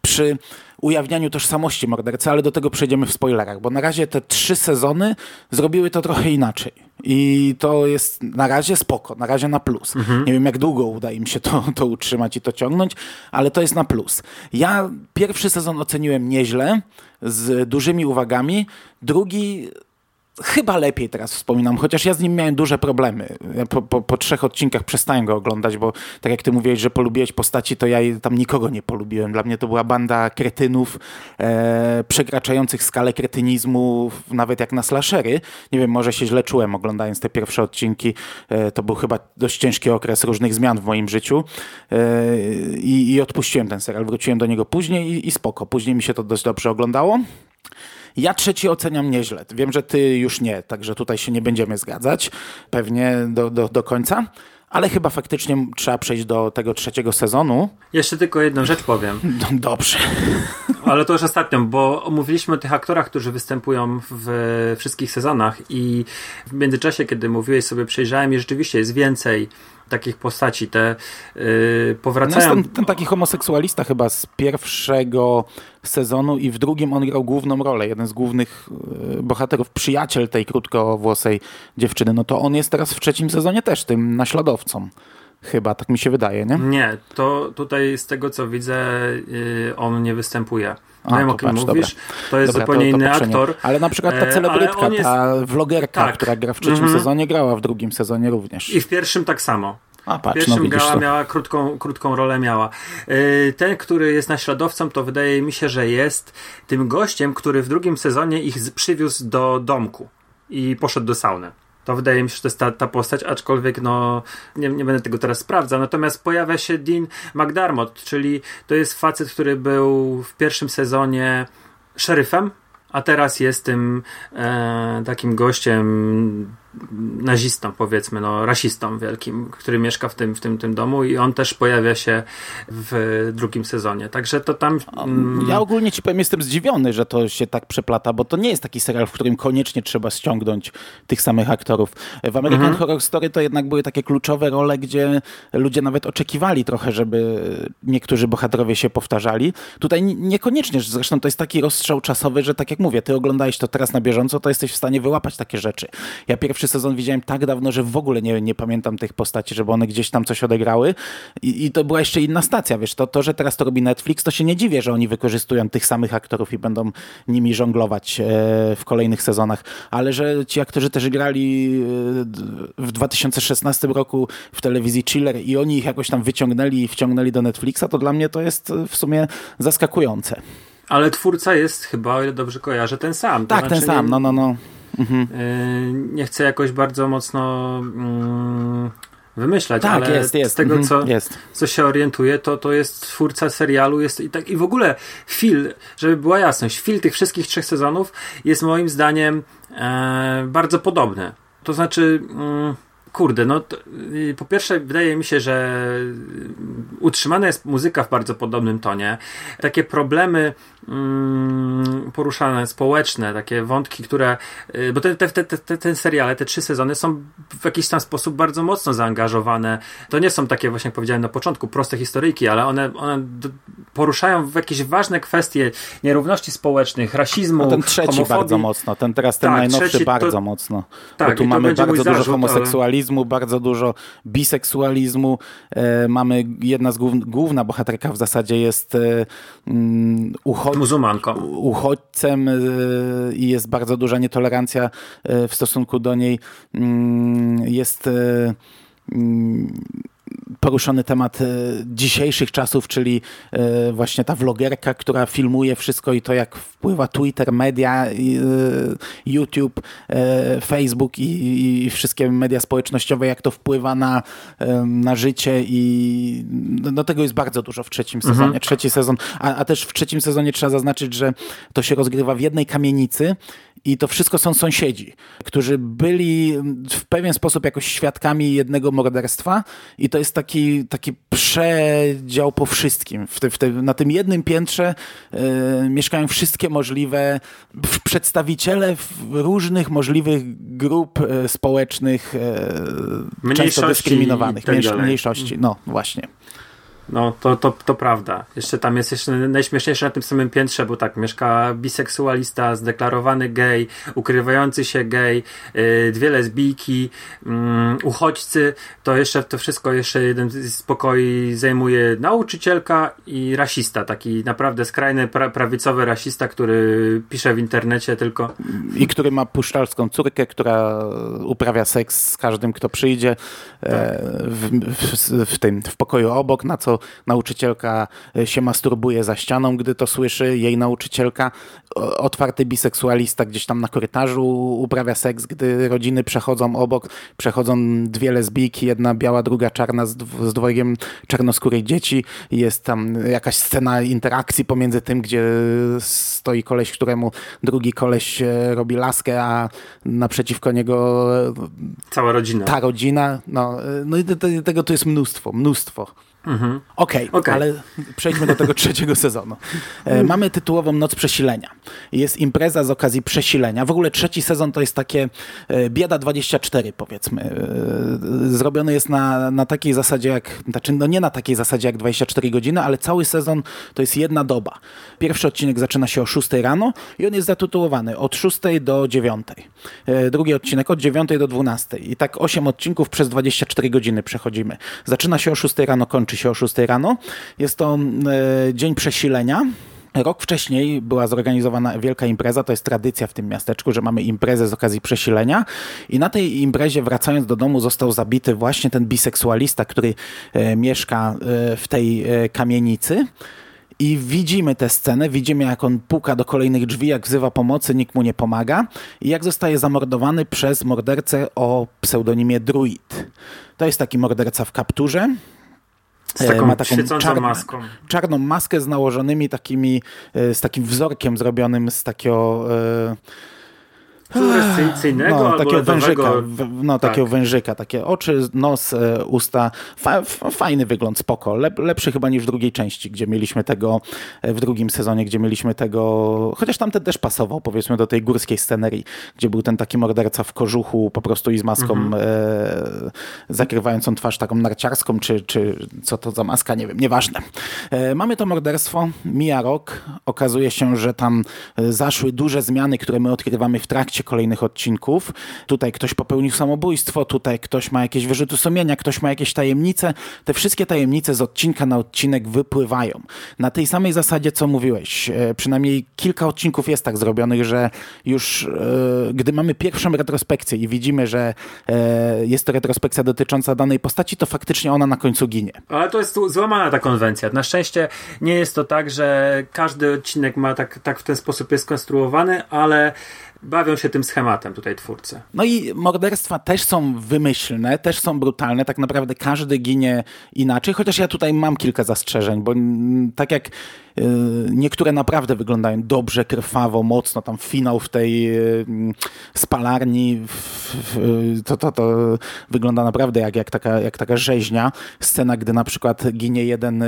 przy ujawnianiu tożsamości mordercy, ale do tego przejdziemy w spoilerach, bo na razie te trzy sezony zrobiły to trochę inaczej. I to jest na razie spoko, na razie na plus. Mhm. Nie wiem, jak długo uda im się to, to utrzymać i to ciągnąć, ale to jest na plus. Ja pierwszy sezon oceniłem nieźle, z dużymi uwagami. Drugi chyba lepiej teraz wspominam, chociaż ja z nim miałem duże problemy. Ja po, po, po, trzech odcinkach przestałem go oglądać, bo tak jak ty mówiłeś, że polubiłeś postaci, to ja tam nikogo nie polubiłem. Dla mnie to była banda kretynów e, przekraczających skalę kretynizmu, nawet jak na slashery. Nie wiem, może się źle czułem oglądając te pierwsze odcinki. E, to był chyba dość ciężki okres różnych zmian w moim życiu e, i, i, odpuściłem ten serial. Wróciłem do niego później i, i spoko. Później mi się to dość dobrze oglądało. Ja trzeci oceniam nieźle. Wiem, że ty już nie, także tutaj się nie będziemy zgadzać pewnie do, do, do końca. Ale chyba faktycznie trzeba przejść do tego trzeciego sezonu. Jeszcze tylko jedną rzecz powiem. Dobrze. Ale to już ostatnią, bo omówiliśmy o tych aktorach, którzy występują w wszystkich sezonach i w międzyczasie, kiedy mówiłeś sobie, przejrzałem i rzeczywiście jest więcej takich postaci, te yy, powracają... No ten, ten, taki homoseksualista chyba z pierwszego sezonu i w drugim on grał główną rolę, jeden z głównych yy, bohaterów, przyjaciel tej krótkowłosej dziewczyny, no to on jest teraz w trzecim sezonie też tym naśladowcą. Chyba, tak mi się wydaje, nie? Nie, to tutaj z tego co widzę, yy, on nie występuje. Nie wiem, o kim patrz, mówisz. Dobra. To jest dobra, zupełnie to, to inny aktor. Ale na przykład ta e, celebrytka, jest... ta vlogerka, tak. która gra w trzecim mm -hmm. sezonie, grała w drugim sezonie również. I w pierwszym tak samo. A, patrz, w pierwszym no, grała, miała krótką, krótką rolę miała. E, ten, który jest naśladowcą, to wydaje mi się, że jest tym gościem, który w drugim sezonie ich przywiózł do domku i poszedł do sauny. To wydaje mi się, że to jest ta, ta postać, aczkolwiek no, nie, nie będę tego teraz sprawdzał. Natomiast pojawia się Dean McDermott, czyli to jest facet, który był w pierwszym sezonie szeryfem, a teraz jest tym e, takim gościem nazistą, powiedzmy, no, rasistą wielkim, który mieszka w tym, w tym, tym domu i on też pojawia się w drugim sezonie. Także to tam. Mm... Ja ogólnie ci powiem, jestem zdziwiony, że to się tak przeplata, bo to nie jest taki serial, w którym koniecznie trzeba ściągnąć tych samych aktorów. W American mhm. Horror Story to jednak były takie kluczowe role, gdzie ludzie nawet oczekiwali trochę, żeby niektórzy bohaterowie się powtarzali. Tutaj niekoniecznie, zresztą to jest taki rozstrzał czasowy, że tak jak mówię, ty oglądałeś to teraz na bieżąco, to jesteś w stanie wyłapać takie rzeczy. Ja pierwszy pierwszy sezon widziałem tak dawno, że w ogóle nie, nie pamiętam tych postaci, żeby one gdzieś tam coś odegrały. I, I, to była jeszcze inna stacja, wiesz, to, to, że teraz to robi Netflix, to się nie dziwię, że oni wykorzystują tych samych aktorów i będą nimi żonglować e, w kolejnych sezonach. Ale że ci aktorzy też grali e, w 2016 roku w telewizji Chiller i oni ich jakoś tam wyciągnęli i wciągnęli do Netflixa, to dla mnie to jest w sumie zaskakujące. Ale twórca jest chyba, o ile dobrze kojarzę, ten sam. tak, znaczy, ten sam, no, no, no. Mhm. Y, nie chcę jakoś bardzo mocno mm, wymyślać, tak, ale jest, jest. z tego, mhm, co, jest. co się orientuje, to, to jest twórca serialu jest i, tak, i w ogóle Phil, żeby była jasność, Phil tych wszystkich trzech sezonów jest moim zdaniem e, bardzo podobny. To znaczy... Mm, Kurde, no to, y, po pierwsze wydaje mi się, że utrzymana jest muzyka w bardzo podobnym tonie. Takie problemy mm, poruszane, społeczne, takie wątki, które. Y, bo te, te, te, te, te seriale, te trzy sezony są w jakiś tam sposób bardzo mocno zaangażowane. To nie są takie, właśnie jak powiedziałem na początku, proste historyjki, ale one, one poruszają w jakieś ważne kwestie nierówności społecznych, rasizmu. No ten trzeci homofobii. bardzo mocno, ten teraz ten tak, najnowszy trzeci, bardzo to, mocno. Tak, bo tu mamy bardzo dużo homoseksualizmu bardzo dużo biseksualizmu. E, mamy jedna z głów, główna bohaterka w zasadzie jest e, mm, muzułmanką. Uchodźcem e, i jest bardzo duża nietolerancja w stosunku do niej. Mm, jest mm, poruszony temat e, dzisiejszych czasów, czyli e, właśnie ta vlogerka, która filmuje wszystko i to, jak wpływa Twitter, media, e, YouTube, Facebook i, wszystkie media społecznościowe, jak to wpływa na, na życie i no tego jest bardzo dużo w trzecim mhm. sezonie. Trzeci sezon, a, a też w trzecim sezonie trzeba zaznaczyć, że to się rozgrywa w jednej kamienicy i to wszystko są sąsiedzi, którzy byli w pewien sposób jakoś świadkami jednego morderstwa i to jest taki, taki przedział po wszystkim. W te, w te, na tym jednym piętrze y, mieszkają wszystkie możliwe przedstawiciele różnych możliwych grup y, społecznych, y, często dyskryminowanych, tak mniejszości. No właśnie. No, to, to, to prawda. Jeszcze tam jest jeszcze najśmieszniejsze na tym samym piętrze, bo tak, mieszka biseksualista, zdeklarowany gej, ukrywający się gej, yy, dwie lesbijki, yy, uchodźcy, to jeszcze to wszystko, jeszcze jeden z pokoi zajmuje nauczycielka i rasista, taki naprawdę skrajny pra prawicowy rasista, który pisze w internecie tylko. I który ma puszczalską córkę, która uprawia seks z każdym, kto przyjdzie tak. w, w, w, tym, w pokoju obok, na co nauczycielka e, się masturbuje za ścianą, gdy to słyszy jej nauczycielka. Otwarty biseksualista gdzieś tam na korytarzu uprawia seks, gdy rodziny przechodzą obok, przechodzą dwie lesbijki, jedna biała, druga czarna z, z dwojgiem czarnoskórej dzieci. Jest tam jakaś scena interakcji pomiędzy tym, gdzie stoi koleś, któremu drugi koleś e, robi laskę, a naprzeciwko niego cała rodzina. Ta rodzina. No, e, no i tego tu jest mnóstwo, mnóstwo. Mhm. Okej, okay, okay. ale przejdźmy do tego trzeciego sezonu. E, mamy tytułową Noc Przesilenia. Jest impreza z okazji przesilenia. W ogóle trzeci sezon to jest takie e, bieda 24 powiedzmy. E, zrobiony jest na, na takiej zasadzie jak, znaczy no nie na takiej zasadzie jak 24 godziny, ale cały sezon to jest jedna doba. Pierwszy odcinek zaczyna się o 6 rano i on jest zatytułowany od 6 do 9. E, drugi odcinek od 9 do 12. I tak 8 odcinków przez 24 godziny przechodzimy. Zaczyna się o 6 rano, kończy kończy się o 6 rano. Jest to e, dzień przesilenia. Rok wcześniej była zorganizowana wielka impreza, to jest tradycja w tym miasteczku, że mamy imprezę z okazji przesilenia i na tej imprezie wracając do domu został zabity właśnie ten biseksualista, który e, mieszka e, w tej kamienicy. I widzimy tę scenę, widzimy jak on puka do kolejnych drzwi, jak wzywa pomocy, nikt mu nie pomaga i jak zostaje zamordowany przez mordercę o pseudonimie Druid. To jest taki morderca w kapturze, z taką, ma taką czarną, maską. czarną maskę z nałożonymi takimi, e, z takim wzorkiem zrobionym z takiego fluorescencyjnego no, takiego wężyka, no tak. takiego wężyka, takie oczy, nos, e, usta, Fa, fajny wygląd, spoko, Lep, lepszy chyba niż w drugiej części, gdzie mieliśmy tego, e, w drugim sezonie, gdzie mieliśmy tego, chociaż tamten też pasował, powiedzmy, do tej górskiej scenerii, gdzie był ten taki morderca w kożuchu, po prostu i z maską mhm. e, zakrywającą twarz taką narciarską, czy, czy co to za maska, nie wiem, nieważne. E, mamy to morderstwo, mija rok, okazuje się, że tam e, zaszły duże zmiany, które my odkrywamy w trakcie trakcie kolejnych odcinków. Tutaj ktoś popełnił samobójstwo, tutaj ktoś ma jakieś wyrzuty sumienia, ktoś ma jakieś tajemnice. Te wszystkie tajemnice z odcinka na odcinek wypływają. Na tej samej zasadzie, co mówiłeś. E, przynajmniej kilka odcinków jest tak zrobionych, że już e, gdy mamy pierwszą retrospekcję i widzimy, że e, jest to retrospekcja dotycząca danej postaci, to faktycznie ona na końcu ginie. Ale to jest złamana ta konwencja. Na szczęście nie jest to tak, że każdy odcinek ma tak, tak w ten sposób jest skonstruowany, ale bawią się tym schematem tutaj twórcy. No i morderstwa też są wymyślne, też są brutalne, tak naprawdę każdy ginie inaczej, chociaż ja tutaj mam kilka zastrzeżeń, bo tak jak y, niektóre naprawdę wyglądają dobrze, krwawo, mocno, tam finał w tej y, spalarni, to, to, to wygląda naprawdę jak, jak, taka, jak taka rzeźnia. Scena, gdy na przykład ginie jeden y,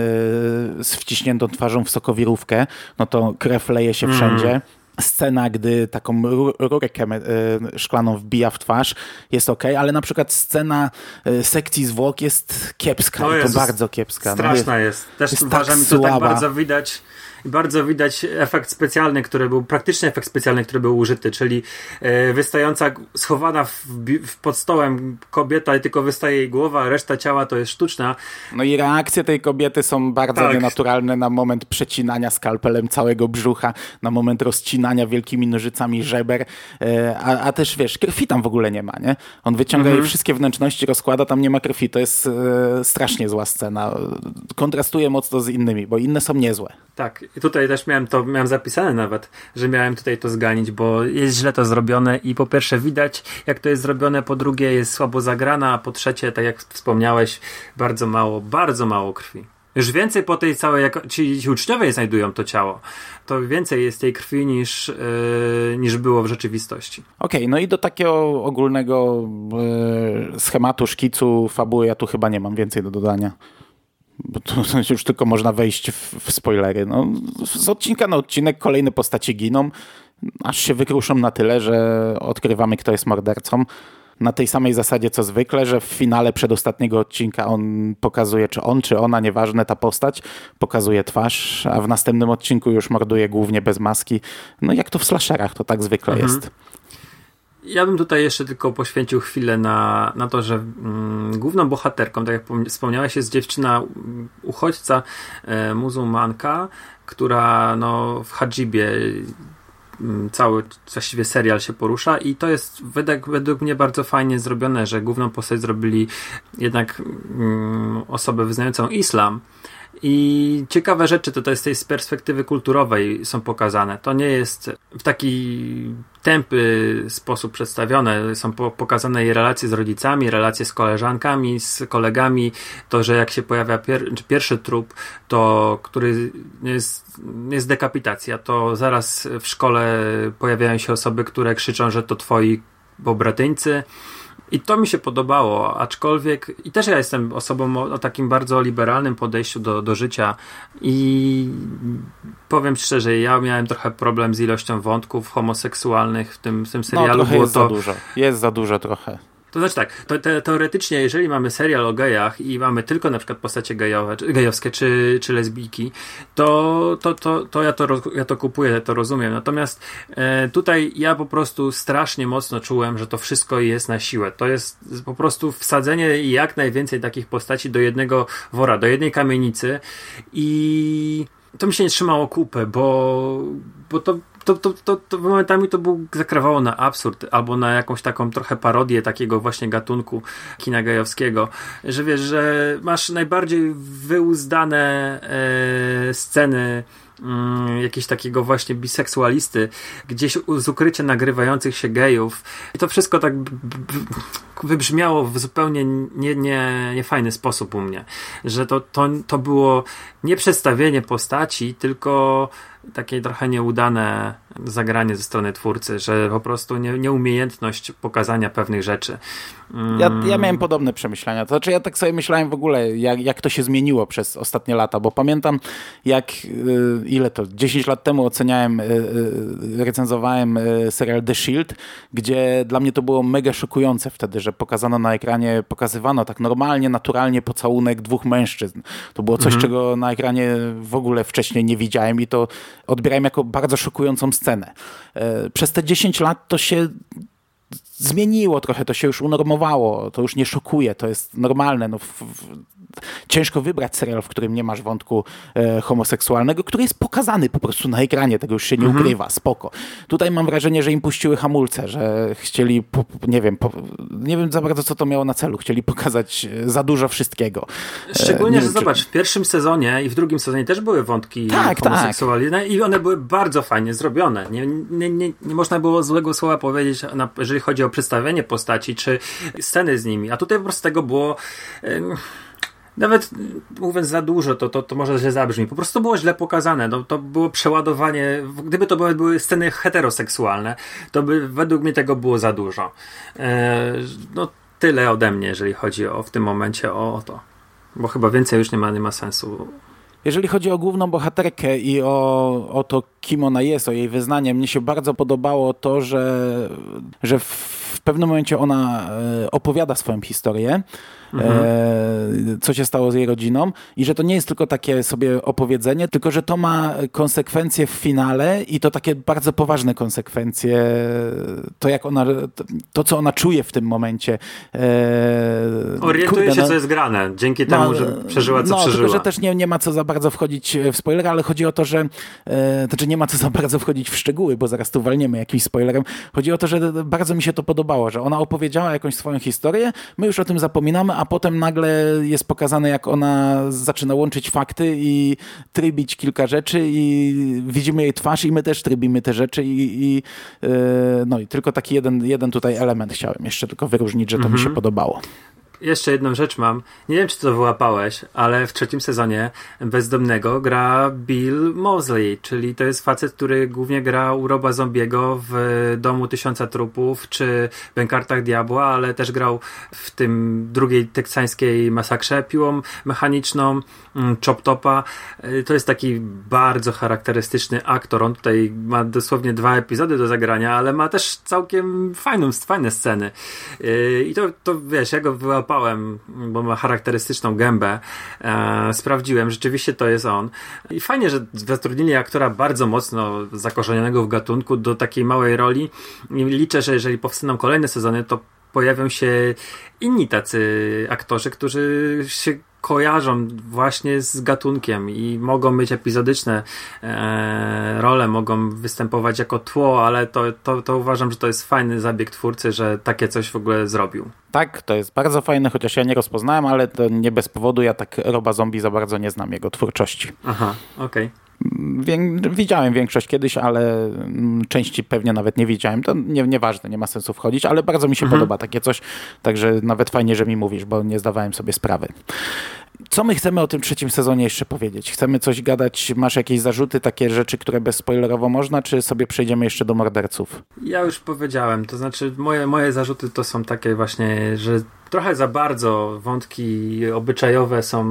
z wciśniętą twarzą w sokowirówkę, no to krew leje się wszędzie. Mm scena, gdy taką rurkę e, szklaną wbija w twarz, jest ok, ale na przykład scena e, sekcji zwłok jest kiepska, to bardzo kiepska. No, straszna no jest, jest. Też jest uważam, tak to tak bardzo widać i bardzo widać efekt specjalny, który był, praktyczny efekt specjalny, który był użyty, czyli e, wystająca, schowana w, w, pod stołem kobieta i tylko wystaje jej głowa, reszta ciała to jest sztuczna. No i reakcje tej kobiety są bardzo Tak. nienaturalne na moment przecinania skalpelem całego brzucha, na moment rozcinania wielkimi nożycami żeber, e, a, a też wiesz, krwi tam w ogóle nie ma, nie? On wyciąga jej wszystkie wnętrzności, rozkłada, tam nie ma krwi. To jest e, strasznie zła scena. Kontrastuje mocno z innymi, bo inne są niezłe. Tak, i tutaj też miałem to, miałem zapisane nawet, że miałem tutaj to zganić, bo jest źle to zrobione i po pierwsze widać, jak to jest zrobione, po drugie jest słabo zagrana, a po trzecie, tak jak wspomniałeś, bardzo mało, bardzo mało krwi. Już więcej po tej całej, jak ci, ci uczniowie znajdują to ciało, to więcej jest tej krwi niż, yy, niż było w rzeczywistości. Okej, no i do takiego ogólnego e, schematu, szkicu, fabuły ja tu chyba nie mam więcej do dodania. Bo tu już tylko można wejść w, w spoilery. No, z odcinka na odcinek kolejne postacie giną, aż się wykruszą na tyle, że odkrywamy, kto jest mordercą. Na tej samej zasadzie co zwykle, że w finale przedostatniego odcinka on pokazuje, czy on, czy ona, nieważne ta postać, pokazuje twarz, a w następnym odcinku już morduje głównie bez maski. No jak to w slasherach, to tak zwykle jest. Ja bym tutaj jeszcze tylko poświęcił chwilę na, na to, że mm, główną bohaterką, tak jak pom- wspomniałeś, jest dziewczyna uchodźca, e, muzułmanka, która no, w Hadżibie mm, cały właściwie serial się porusza i to jest według, według mnie bardzo fajnie zrobione, że główną postać zrobili jednak mm, osobę wyznającą islam. I ciekawe rzeczy tutaj z tej perspektywy kulturowej są pokazane. To nie jest w taki tępy sposób przedstawione. Są po, pokazane jej relacje z rodzicami, relacje z koleżankami, z kolegami. To, że jak się pojawia pier, pierwszy trup, to który jest, jest dekapitacja, to zaraz w szkole pojawiają się osoby, które krzyczą, że to twoi pobratyńcy. I to mi się podobało, aczkolwiek i też ja jestem osobą o, o takim bardzo liberalnym podejściu do, do życia i powiem szczerze, ja miałem trochę problem z ilością wątków homoseksualnych w tym, w tym No serialu. trochę Było jest to, za dużo. Jest za dużo trochę. To znaczy tak, to, te, teoretycznie, jeżeli mamy serial o gejach i mamy tylko na przykład postacie gejowe, czy, gejowskie czy, czy lesbijki, to, to, to, to, ja to ja to kupuję, to rozumiem. Natomiast e, tutaj ja po prostu strasznie mocno czułem, że to wszystko jest na siłę. To jest po prostu wsadzenie jak najwięcej takich postaci do jednego wora, do jednej kamienicy i to mi się nie trzymało kupy, bo, bo to, to, to, to, to momentami to był, zakrawało na absurd albo na jakąś taką trochę parodię takiego właśnie gatunku kina gejowskiego, że wiesz, że masz najbardziej wyuzdane e, sceny mm, jakiegoś takiego właśnie biseksualisty, gdzieś z ukrycia nagrywających się gejów. I to wszystko tak wybrzmiało w zupełnie nie, nie, niefajny sposób u mnie. Że to, to, to było nie przedstawienie postaci, tylko takie trochę nieudane zagranie ze strony twórcy, że po prostu nie, nieumiejętność pokazania pewnych rzeczy. Mm, Ja, ja miałem podobne przemyślenia. To znaczy, ja tak sobie myślałem w ogóle, jak, jak to się zmieniło przez ostatnie lata, bo pamiętam, jak y, ile to, 10 lat temu oceniałem, y, y, recenzowałem serial The Shield, gdzie dla mnie to było mega szokujące wtedy, że pokazano na ekranie, pokazywano tak normalnie, naturalnie pocałunek dwóch mężczyzn. To było coś, czego na ekranie w ogóle wcześniej nie widziałem i to odbierałem jako bardzo szokującą scenę. E, Przez te 10 lat to się zmieniło trochę, to się już unormowało, to już nie szokuje, to jest normalne. No, w, w, ciężko wybrać serial, w którym nie masz wątku e, homoseksualnego, który jest pokazany po prostu na ekranie, tego już się nie ukrywa, spoko. Tutaj mam wrażenie, że im puściły hamulce, że chcieli, po, nie wiem, po, nie wiem za bardzo, co to miało na celu, chcieli pokazać e, za dużo wszystkiego. E, Szczególnie, nie że wiem, czy- zobacz, w pierwszym sezonie i w drugim sezonie też były wątki Tak, homoseksualne i one były bardzo fajnie zrobione. Nie, nie, nie, nie można było złego słowa powiedzieć, na, jeżeli chodzi o przedstawienie postaci czy sceny z nimi. A tutaj po prostu tego było. Nawet mówiąc za dużo, to, to, to może źle zabrzmi. Po prostu było źle pokazane. No, to było przeładowanie. Gdyby to były, były sceny heteroseksualne, to by według mnie tego było za dużo. E, no, tyle ode mnie, jeżeli chodzi o w tym momencie o, o to. Bo chyba więcej już nie ma, nie ma sensu. Jeżeli chodzi o główną bohaterkę i o, o to, kim ona jest, o jej wyznanie, mnie się bardzo podobało to, że, że w pewnym momencie ona e, opowiada swoją historię, Mhm. e, co się stało z jej rodziną i że to nie jest tylko takie sobie opowiedzenie, tylko że to ma konsekwencje w finale i to takie bardzo poważne konsekwencje. To, jak ona, to, co ona czuje w tym momencie. E, Orientuje kurde, się, no- co jest grane, dzięki temu, że przeżyła, co no, przeżyła. Tylko, że też nie, nie ma co za bardzo wchodzić w spoiler, ale chodzi o to, że e, znaczy nie ma co za bardzo wchodzić w szczegóły, bo zaraz tu walniemy jakimś spoilerem. Chodzi o to, że bardzo mi się to podobało, że ona opowiedziała jakąś swoją historię, my już o tym zapominamy, a potem nagle jest pokazane, jak ona zaczyna łączyć fakty i trybić kilka rzeczy i widzimy jej twarz i my też trybimy te rzeczy i, i e, no i tylko taki jeden, jeden tutaj element chciałem jeszcze tylko wyróżnić, że to mi się podobało. Jeszcze jedną rzecz mam. Nie wiem, czy to wyłapałeś, ale w trzecim sezonie Bezdomnego gra Bill Mosley, czyli to jest facet, który głównie gra u Roba Zombiego w Domu Tysiąca Trupów czy Bękartach Diabła, ale też grał w tym drugiej teksańskiej masakrze piłą mechaniczną, Chop Topa. Y, To jest taki bardzo charakterystyczny aktor. On tutaj ma dosłownie dwa epizody do zagrania, ale ma też całkiem fajną, fajne sceny. Yy, I to, to wiesz, ja go wyłapałem, bo ma charakterystyczną gębę. E, sprawdziłem, rzeczywiście to jest on. I fajnie, że zatrudnili aktora bardzo mocno zakorzenionego w gatunku do takiej małej roli. I liczę, że jeżeli powstaną kolejne sezony, to pojawią się inni tacy aktorzy, którzy się kojarzą właśnie z gatunkiem i mogą być epizodyczne e, role, mogą występować jako tło, ale to, to, to uważam, że to jest fajny zabieg twórcy, że takie coś w ogóle zrobił. Tak, to jest bardzo fajne, chociaż ja nie rozpoznałem, ale to nie bez powodu. Ja tak Roba Zombie za bardzo nie znam jego twórczości. Aha, okej. Wię, widziałem większość kiedyś, ale mm, części pewnie nawet nie widziałem. To nie, nieważne, nie ma sensu wchodzić, ale bardzo mi się podoba takie coś, także nawet fajnie, że mi mówisz, bo nie zdawałem sobie sprawy. Co my chcemy o tym trzecim sezonie jeszcze powiedzieć? Chcemy coś gadać? Masz jakieś zarzuty, takie rzeczy, które bezspoilerowo można, czy sobie przejdziemy jeszcze do morderców? Ja już powiedziałem, to znaczy moje, moje zarzuty to są takie właśnie, że trochę za bardzo wątki obyczajowe są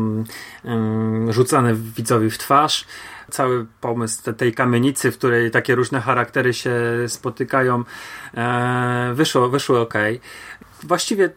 ym, rzucane widzowi w twarz. Cały pomysł te, tej kamienicy, w której takie różne charaktery się spotykają, e, wyszło, wyszło ok. Właściwie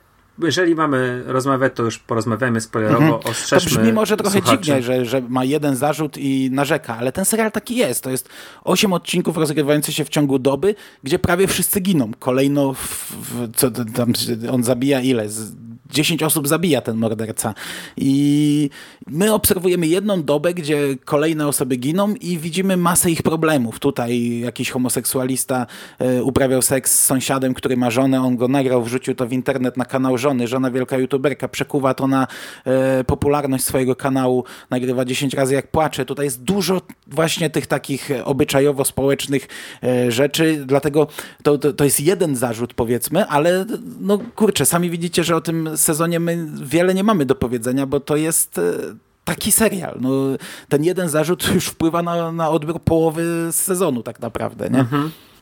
jeżeli mamy rozmawiać, to już porozmawiamy spoilerowo, Mhm. To ostrzeżmy brzmi może trochę słuchaczy. dziwnie, że, że ma jeden zarzut i narzeka, ale ten serial taki jest. To jest osiem odcinków rozgrywających się w ciągu doby, gdzie prawie wszyscy giną. Kolejno w, w, co to tam on zabija ile? Z 10 osób zabija ten morderca. I my obserwujemy jedną dobę, gdzie kolejne osoby giną i widzimy masę ich problemów. Tutaj jakiś homoseksualista e, uprawiał seks z sąsiadem, który ma żonę, on go nagrał, wrzucił to w internet na kanał żony. Żona wielka youtuberka przekuwa to na e, popularność swojego kanału, nagrywa 10 razy jak płacze. Tutaj jest dużo właśnie tych takich obyczajowo-społecznych e, rzeczy, dlatego to, to, to jest jeden zarzut powiedzmy, ale no kurczę, sami widzicie, że o tym sezonie my wiele nie mamy do powiedzenia, bo to jest e, taki serial. No, ten jeden zarzut już wpływa na, na odbiór połowy sezonu tak naprawdę, nie?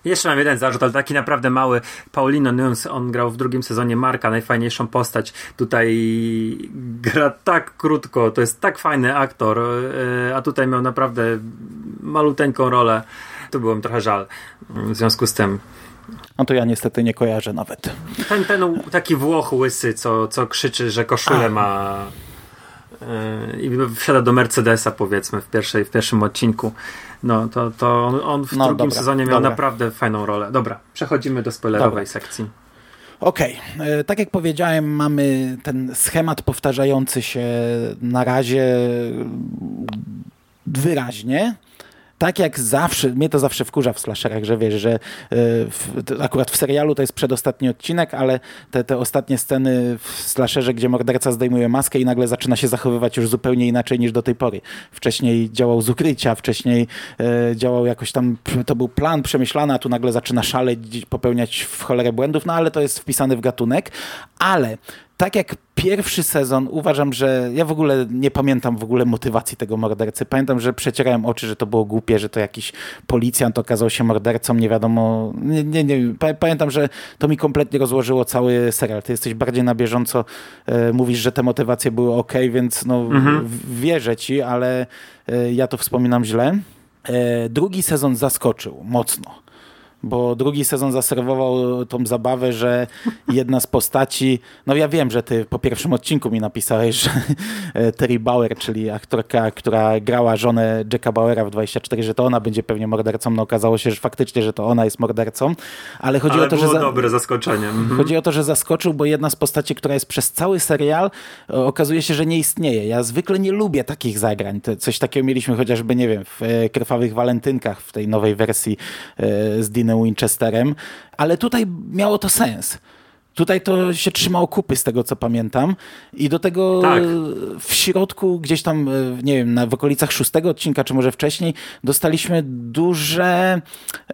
Jeszcze mam jeden zarzut, ale taki naprawdę mały. Paulino Nunes, on grał w drugim sezonie Marka, najfajniejszą postać. Tutaj gra tak krótko, to jest tak fajny aktor, e, a tutaj miał naprawdę maluteńką rolę. To było mi trochę żal w związku z tym. No to ja niestety nie kojarzę nawet. Ten, ten taki Włoch łysy, co, co krzyczy, że koszulę A. ma e, i wsiada do Mercedesa powiedzmy w, pierwszej, w pierwszym odcinku. No to, to on, on w No, drugim dobra, sezonie miał dobra. naprawdę fajną rolę. Dobra, przechodzimy do spoilerowej Dobra. sekcji. Okej, e, tak jak powiedziałem, mamy ten schemat powtarzający się na razie wyraźnie. Tak jak zawsze, mnie to zawsze wkurza w slasherach, że wiesz, że e, w, akurat w serialu to jest przedostatni odcinek, ale te, te ostatnie sceny w slasherze, gdzie morderca zdejmuje maskę i nagle zaczyna się zachowywać już zupełnie inaczej niż do tej pory. Wcześniej działał z ukrycia, wcześniej e, działał jakoś tam, to był plan przemyślany, a tu nagle zaczyna szaleć, popełniać w cholerę błędów, no ale to jest wpisane w gatunek. Ale tak jak pierwszy sezon, uważam, że ja w ogóle nie pamiętam w ogóle motywacji tego mordercy. Pamiętam, że przecierałem oczy, że to było głupie, że to jakiś policjant okazał się mordercą, nie wiadomo. Nie, nie, nie. Pa- Pamiętam, że to mi kompletnie rozłożyło cały serial. Ty jesteś bardziej na bieżąco, e, mówisz, że te motywacje były ok, więc no w- wierzę ci, ale e, ja to wspominam źle. E, drugi sezon zaskoczył mocno bo drugi sezon zaserwował tą zabawę, że jedna z postaci, no ja wiem, że ty po pierwszym odcinku mi napisałeś, że e, Terry Bauer, czyli aktorka, która grała żonę Jacka Bauera w 24, że to ona będzie pewnie mordercą. No okazało się, że faktycznie, że to ona jest mordercą, ale chodzi Ale o to, było że... Za... dobre zaskoczenie. Mhm. Chodzi o to, że zaskoczył, bo jedna z postaci, która jest przez cały serial, e, okazuje się, że nie istnieje. Ja zwykle nie lubię takich zagrań. Coś takiego mieliśmy chociażby, nie wiem, w e, Krwawych Walentynkach, w tej nowej wersji z Dinem Winchesterem, ale tutaj miało to sens. Tutaj to się trzymało kupy z tego, co pamiętam. I do tego Tak. w środku, gdzieś tam, e, nie wiem, na, w okolicach szóstego odcinka, czy może wcześniej, dostaliśmy duże,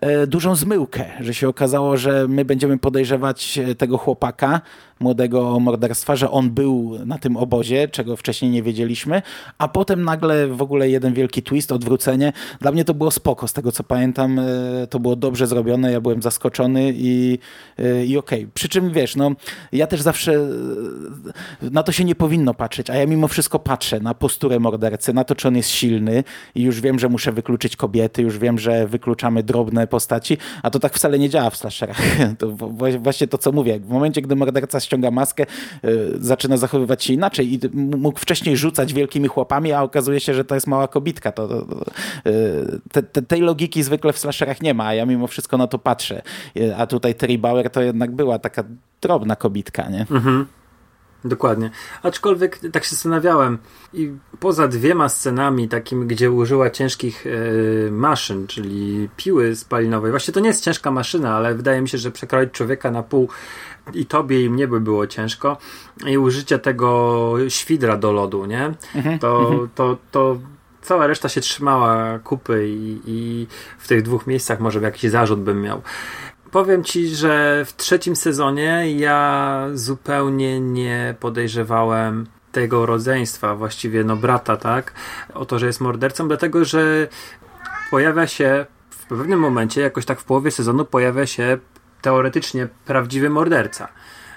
e, dużą zmyłkę, że się okazało, że my będziemy podejrzewać e, tego chłopaka, młodego o morderstwa, że on był na tym obozie, czego wcześniej nie wiedzieliśmy, a potem nagle w ogóle jeden wielki twist, odwrócenie. Dla mnie to było spoko, z tego co pamiętam, to było dobrze zrobione, ja byłem zaskoczony i, i okej. Przy czym wiesz, no, ja też zawsze na to się nie powinno patrzeć, a ja mimo wszystko patrzę na posturę mordercy, na to, czy on jest silny i już wiem, że muszę wykluczyć kobiety, już wiem, że wykluczamy drobne postaci, a to tak wcale nie działa w slasherach. To właśnie to, co mówię. W momencie, gdy morderca ściąga maskę, y, zaczyna zachowywać się inaczej i mógł wcześniej rzucać wielkimi chłopami, a okazuje się, że to jest mała kobitka. To, to, to, y, te, te, tej logiki zwykle w slasherach nie ma, a ja mimo wszystko na to patrzę. Y, A tutaj Terry Bauer to jednak była taka drobna kobitka, nie? Dokładnie. Aczkolwiek tak się zastanawiałem i poza dwiema scenami takimi, gdzie użyła ciężkich e, maszyn, czyli piły spalinowej. Właściwie to nie jest ciężka maszyna, ale wydaje mi się, że przekroić człowieka na pół i tobie i mnie by było ciężko. I użycie tego świdra do lodu, nie? To, to, to cała reszta się trzymała kupy i, i w tych dwóch miejscach może jakiś zarzut bym miał. Powiem ci, że w trzecim sezonie ja zupełnie nie podejrzewałem tego rodzeństwa, właściwie no brata, tak, o to, że jest mordercą, dlatego że pojawia się w pewnym momencie, jakoś tak w połowie sezonu, pojawia się teoretycznie prawdziwy morderca.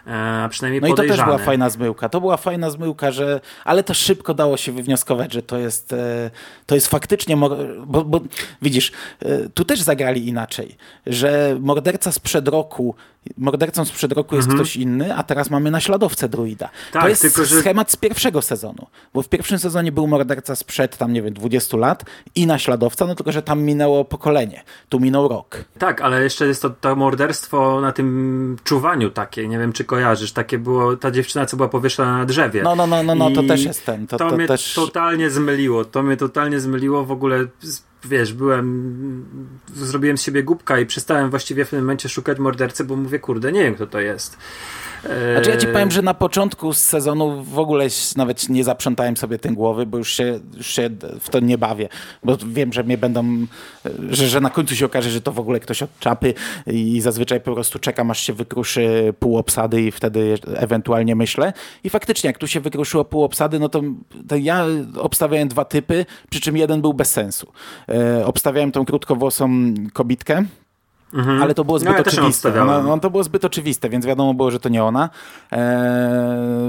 E, A przynajmniej No i to też była fajna zmyłka. To była fajna zmyłka, że, ale to szybko dało się wywnioskować, że to jest, e, to jest faktycznie, bo, bo widzisz, e, tu też zagrali inaczej, że morderca sprzed roku, mordercą sprzed roku jest ktoś inny, a teraz mamy naśladowcę druida. Mhm. Tak, to jest tylko że- schemat z pierwszego sezonu, bo w pierwszym sezonie był morderca sprzed tam, nie wiem, 20 lat i naśladowca, no tylko, że tam minęło pokolenie, tu minął rok. Tak, ale jeszcze jest to, to morderstwo na tym czuwaniu takie, nie wiem czy kojarzysz, takie było, ta dziewczyna co była powieszona na drzewie. No, no, no, no, no to też jest ten, to, to, to, mnie też... totalnie zmyliło, to mnie totalnie zmyliło w ogóle, wiesz, byłem, zrobiłem z siebie głupka i przestałem właściwie w tym momencie szukać mordercy, bo mówię, kurde, nie wiem kto to jest. Znaczy ja ci powiem, że na początku z sezonu w ogóle nawet nie zaprzątałem sobie tym głowy, bo już się, już się w to nie bawię, bo wiem, że mnie będą, że, że na końcu się okaże, że to w ogóle ktoś od czapy i zazwyczaj po prostu czekam, aż się wykruszy pół obsady i wtedy ewentualnie myślę. I faktycznie, jak tu się wykruszyło pół obsady, no to, to ja obstawiałem dwa typy, przy czym jeden był bez sensu. E, obstawiałem tą krótkowłosą kobitkę, ale to było zbyt No, ja oczywiste. Ona, no, to było zbyt oczywiste, więc wiadomo było, że to nie ona. Eee,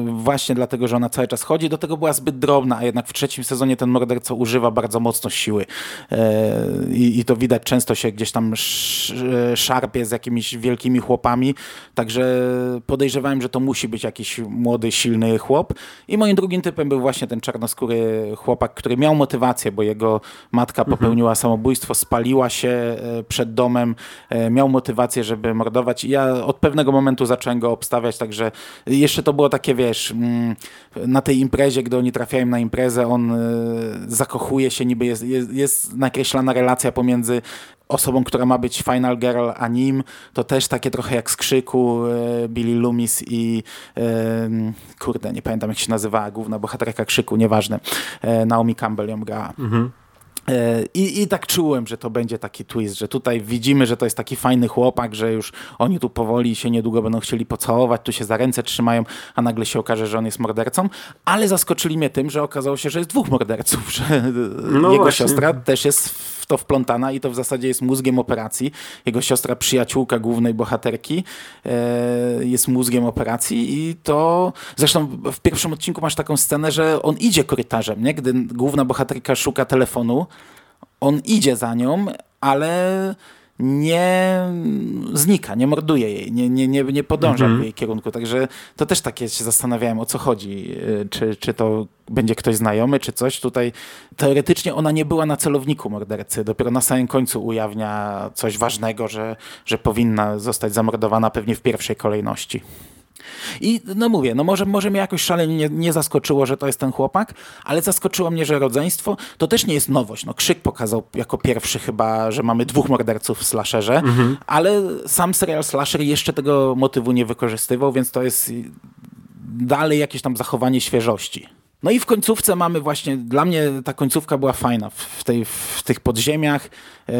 właśnie dlatego, że ona cały czas chodzi. Do tego była zbyt drobna, a jednak w trzecim sezonie ten morderca używa bardzo mocno siły. Eee, i, I to widać, często się gdzieś tam sz, szarpie z jakimiś wielkimi chłopami. Także podejrzewałem, że to musi być jakiś młody, silny chłop. I moim drugim typem był właśnie ten czarnoskóry chłopak, który miał motywację, bo jego matka popełniła samobójstwo, spaliła się e, przed domem, e, miał motywację, żeby mordować i ja od pewnego momentu zacząłem go obstawiać, także jeszcze to było takie, wiesz, mm, na tej imprezie, gdy oni trafiają na imprezę, on e, zakochuje się, niby jest, jest, jest nakreślana relacja pomiędzy osobą, która ma być Final Girl, a nim, to też takie trochę jak z krzyku e, Billy Loomis i e, kurde, nie pamiętam jak się nazywała główna bohaterka krzyku, nieważne. E, Naomi Campbell ją grała. E, I, I tak czułem, że to będzie taki twist, że tutaj widzimy, że to jest taki fajny chłopak, że już oni tu powoli się niedługo będą chcieli pocałować, tu się za ręce trzymają, a nagle się okaże, że on jest mordercą, ale zaskoczyli mnie tym, że okazało się, że jest dwóch morderców, że No jego właśnie. siostra też jest w to wplątana i to w zasadzie jest mózgiem operacji. Jego siostra, przyjaciółka głównej bohaterki e, jest mózgiem operacji i to zresztą w pierwszym odcinku masz taką scenę, że on idzie korytarzem, nie? gdy główna bohaterka szuka telefonu, on idzie za nią, ale nie znika, nie morduje jej, nie, nie, nie, nie podąża Mhm. w jej kierunku. Także to też takie się zastanawiałem, o co chodzi. Y, Czy, czy to będzie ktoś znajomy, czy coś. Tutaj teoretycznie ona nie była na celowniku mordercy. Dopiero na samym końcu ujawnia coś ważnego, że, że powinna zostać zamordowana pewnie w pierwszej kolejności. I no mówię, no może, może mnie jakoś szalenie nie, nie zaskoczyło, że to jest ten chłopak, ale zaskoczyło mnie, że rodzeństwo to też nie jest nowość. No Krzyk pokazał jako pierwszy chyba, że mamy dwóch morderców w slasherze, ale sam serial slasher jeszcze tego motywu nie wykorzystywał, więc to jest dalej jakieś tam zachowanie świeżości. No i w końcówce mamy właśnie, dla mnie ta końcówka była fajna, w, tej, w tych podziemiach, e,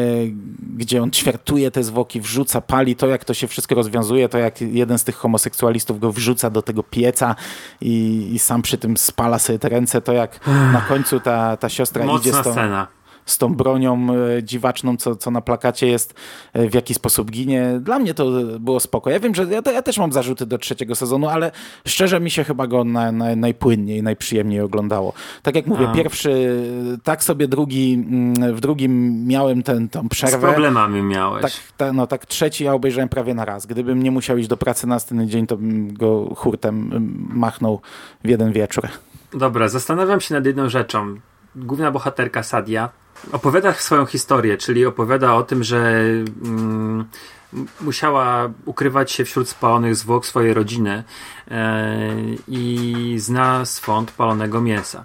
gdzie on ćwiartuje te zwłoki, wrzuca, pali, to jak to się wszystko rozwiązuje, to jak jeden z tych homoseksualistów go wrzuca do tego pieca i, i sam przy tym spala sobie te ręce, to jak na końcu ta, ta siostra idzie Mocna z tą, scena. Z tą bronią e, dziwaczną, co, co na plakacie jest, e, w jaki sposób ginie. Dla mnie to było spoko. Ja wiem, że ja, ja też mam zarzuty do trzeciego sezonu, ale szczerze mi się chyba go na, na, najpłynniej, najprzyjemniej oglądało. Tak jak mówię, A. pierwszy, tak sobie drugi, mm, w drugim miałem ten, tą Z przerwę. problemami miałeś. Tak, ta, no tak trzeci ja obejrzałem prawie na raz. Gdybym nie musiał iść do pracy na następny dzień, to bym go hurtem mm, machnął w jeden wieczór. Dobra, zastanawiam się nad jedną rzeczą. Główna bohaterka Sadia opowiada swoją historię, czyli opowiada o tym, że mm, musiała ukrywać się wśród spalonych zwłok swojej rodziny e, i zna swąd palonego mięsa.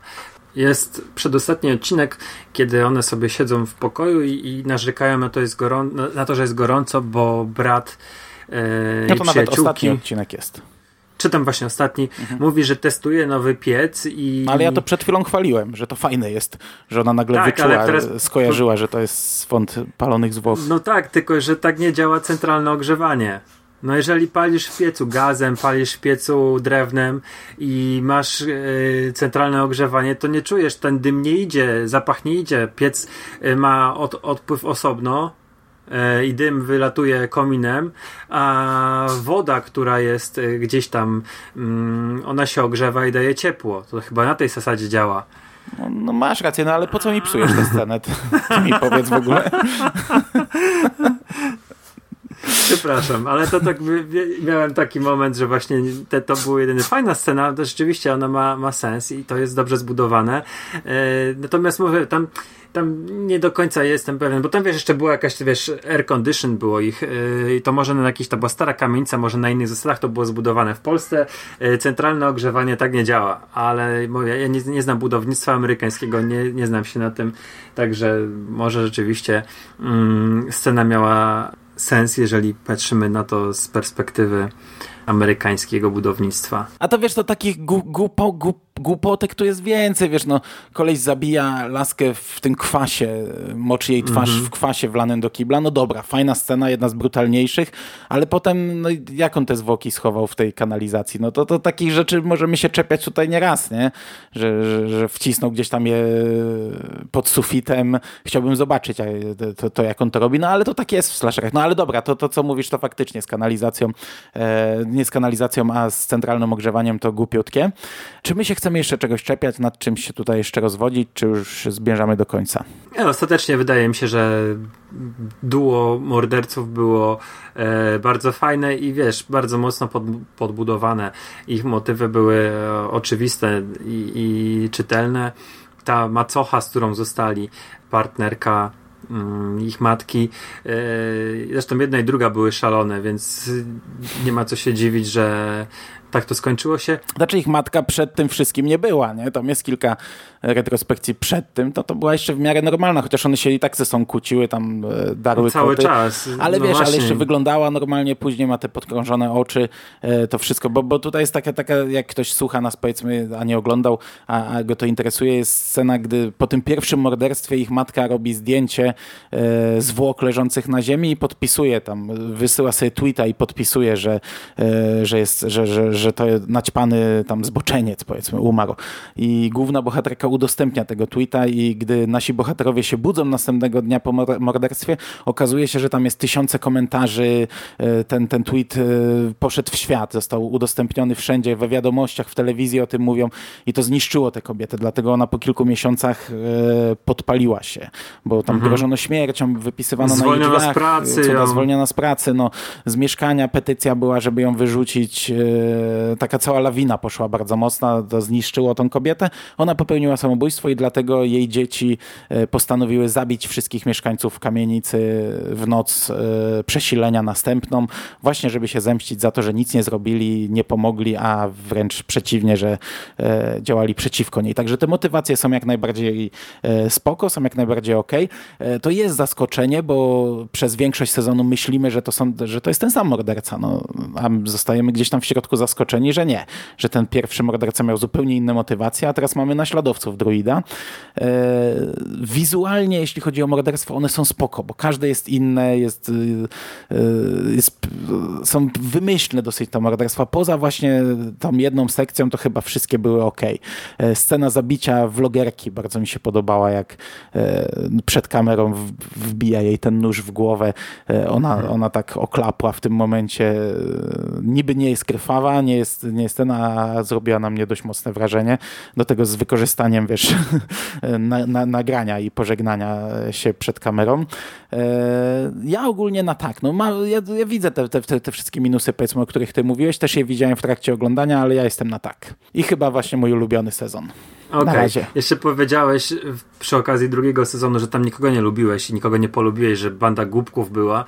Jest przedostatni odcinek, kiedy one sobie siedzą w pokoju i, i narzekają na to, na- to, że jest gorąco, bo brat e, No to nawet ostatni odcinek jest. Czytam właśnie ostatni, mówi, że testuje nowy piec i... Ale ja to przed chwilą chwaliłem, że to fajne jest, że ona nagle Tak, wyczuła, teraz- skojarzyła, że to jest swąd palonych zwłok. No tak, tylko że tak nie działa centralne ogrzewanie. No jeżeli palisz w piecu gazem, palisz w piecu drewnem i masz e, centralne ogrzewanie, to nie czujesz, ten dym nie idzie, zapach nie idzie. Piec e, ma od, odpływ osobno i dym wylatuje kominem, a woda, która jest e, gdzieś tam, mm, ona się ogrzewa i daje ciepło. To chyba na tej zasadzie działa. No, no masz rację, no ale po co mi psujesz tę scenę? Ty, ty mi powiedz w ogóle. Przepraszam, ale to tak miałem taki moment, że właśnie te, to była jedyna fajna scena, to rzeczywiście ona ma, ma sens i to jest dobrze zbudowane. E, natomiast mówię, tam, tam nie do końca jestem pewien, bo tam wiesz, jeszcze była jakaś, wiesz, air condition było ich e, i to może na jakiejś, to była stara kamienica, może na innych zasadach to było zbudowane. W Polsce e, centralne ogrzewanie tak nie działa, ale mówię, ja nie, nie znam budownictwa amerykańskiego, nie, nie znam się na tym, także może rzeczywiście mm, scena miała sens, jeżeli patrzymy na to z perspektywy amerykańskiego budownictwa. A to wiesz, to takich gu, gu, głupotek tu jest więcej, wiesz, no koleś zabija laskę w tym kwasie, moczy jej twarz Mhm. w kwasie wlanym do kibla, no dobra, fajna scena, jedna z brutalniejszych, ale potem, no jak on te zwłoki schował w tej kanalizacji, no to, to takich rzeczy możemy się czepiać tutaj nieraz, nie, że, że, że wcisnął gdzieś tam je pod sufitem, chciałbym zobaczyć to, to, to, jak on to robi, no ale to tak jest w slasherach, no ale dobra, to, to co mówisz, to faktycznie z kanalizacją, e, nie z kanalizacją, a z centralnym ogrzewaniem to głupiutkie. Czy my się chcemy jeszcze czegoś czepiać, nad czymś się tutaj jeszcze rozwodzić, czy już zmierzamy do końca? Nie, ostatecznie wydaje mi się, że duo morderców było e, bardzo fajne i wiesz, bardzo mocno pod, podbudowane. Ich motywy były e, oczywiste i, i czytelne. Ta macocha, z którą zostali, partnerka ich matki. e, Zresztą jedna i druga były szalone, więc nie ma co się dziwić, że tak to skończyło się. Znaczy ich matka przed tym wszystkim nie była, nie? Tam jest kilka retrospekcji przed tym, to to była jeszcze w miarę normalna, chociaż one się i tak ze sobą kłóciły, tam e, darły Cały koty. czas. Ale No wiesz, ale właśnie. jeszcze wyglądała normalnie, później ma te podkrążone oczy, e, to wszystko, bo, bo tutaj jest taka, taka, jak ktoś słucha nas powiedzmy, a nie oglądał, a, a go to interesuje, jest scena, gdy po tym pierwszym morderstwie ich matka robi zdjęcie e, zwłok leżących na ziemi i podpisuje tam, wysyła sobie tweeta i podpisuje, że, e, że, jest, że, że, że to naćpany tam zboczeniec, powiedzmy, umarł. I główna bohaterka udostępnia tego tweeta i gdy nasi bohaterowie się budzą następnego dnia po morderstwie, okazuje się, że tam jest tysiące komentarzy, e, ten, ten tweet e, poszedł w świat, został udostępniony wszędzie, we wiadomościach, w telewizji o tym mówią i to zniszczyło tę kobietę, dlatego ona po kilku miesiącach e, podpaliła się, bo tam mhm. grożono śmiercią, wypisywano zwolniona na jej drzwiach, z pracy, ją... zwolniona z pracy, no, z mieszkania petycja była, żeby ją wyrzucić, taka cała lawina poszła bardzo mocna, to zniszczyło tą kobietę, ona popełniła samobójstwo i dlatego jej dzieci postanowiły zabić wszystkich mieszkańców kamienicy w noc przesilenia następną, właśnie żeby się zemścić za to, że nic nie zrobili, nie pomogli, a wręcz przeciwnie, że e, działali przeciwko niej. Także te motywacje są jak najbardziej e, spoko, są jak najbardziej ok. E, to jest zaskoczenie, bo przez większość sezonu myślimy, że to, są, że to jest ten sam morderca, no, a zostajemy gdzieś tam w środku zaskoczeni, że nie, że ten pierwszy morderca miał zupełnie inne motywacje, a teraz mamy naśladowców druida. Wizualnie, jeśli chodzi o morderstwo, one są spoko, bo każde jest inne, jest, jest są wymyślne dosyć te morderstwa. Poza właśnie tą jedną sekcją to chyba wszystkie były ok. E, scena zabicia vlogerki bardzo mi się podobała, jak e, przed kamerą wbija jej ten nóż w głowę. E, ona, mhm. ona tak oklapła w tym momencie. Niby nie jest krwawa, nie jest, nie jest ten, a zrobiła na mnie dość mocne wrażenie. Do tego z wykorzystaniem, wiesz, na, na, nagrania i pożegnania się przed kamerą. Ja ogólnie na tak, no ma, ja, ja widzę te, te, te wszystkie minusy, powiedzmy, o których ty mówiłeś, też je widziałem w trakcie oglądania, ale ja jestem na tak. I chyba właśnie mój ulubiony sezon. Okej, okay. jeszcze powiedziałeś przy okazji drugiego sezonu, że tam nikogo nie lubiłeś i nikogo nie polubiłeś, że banda głupków była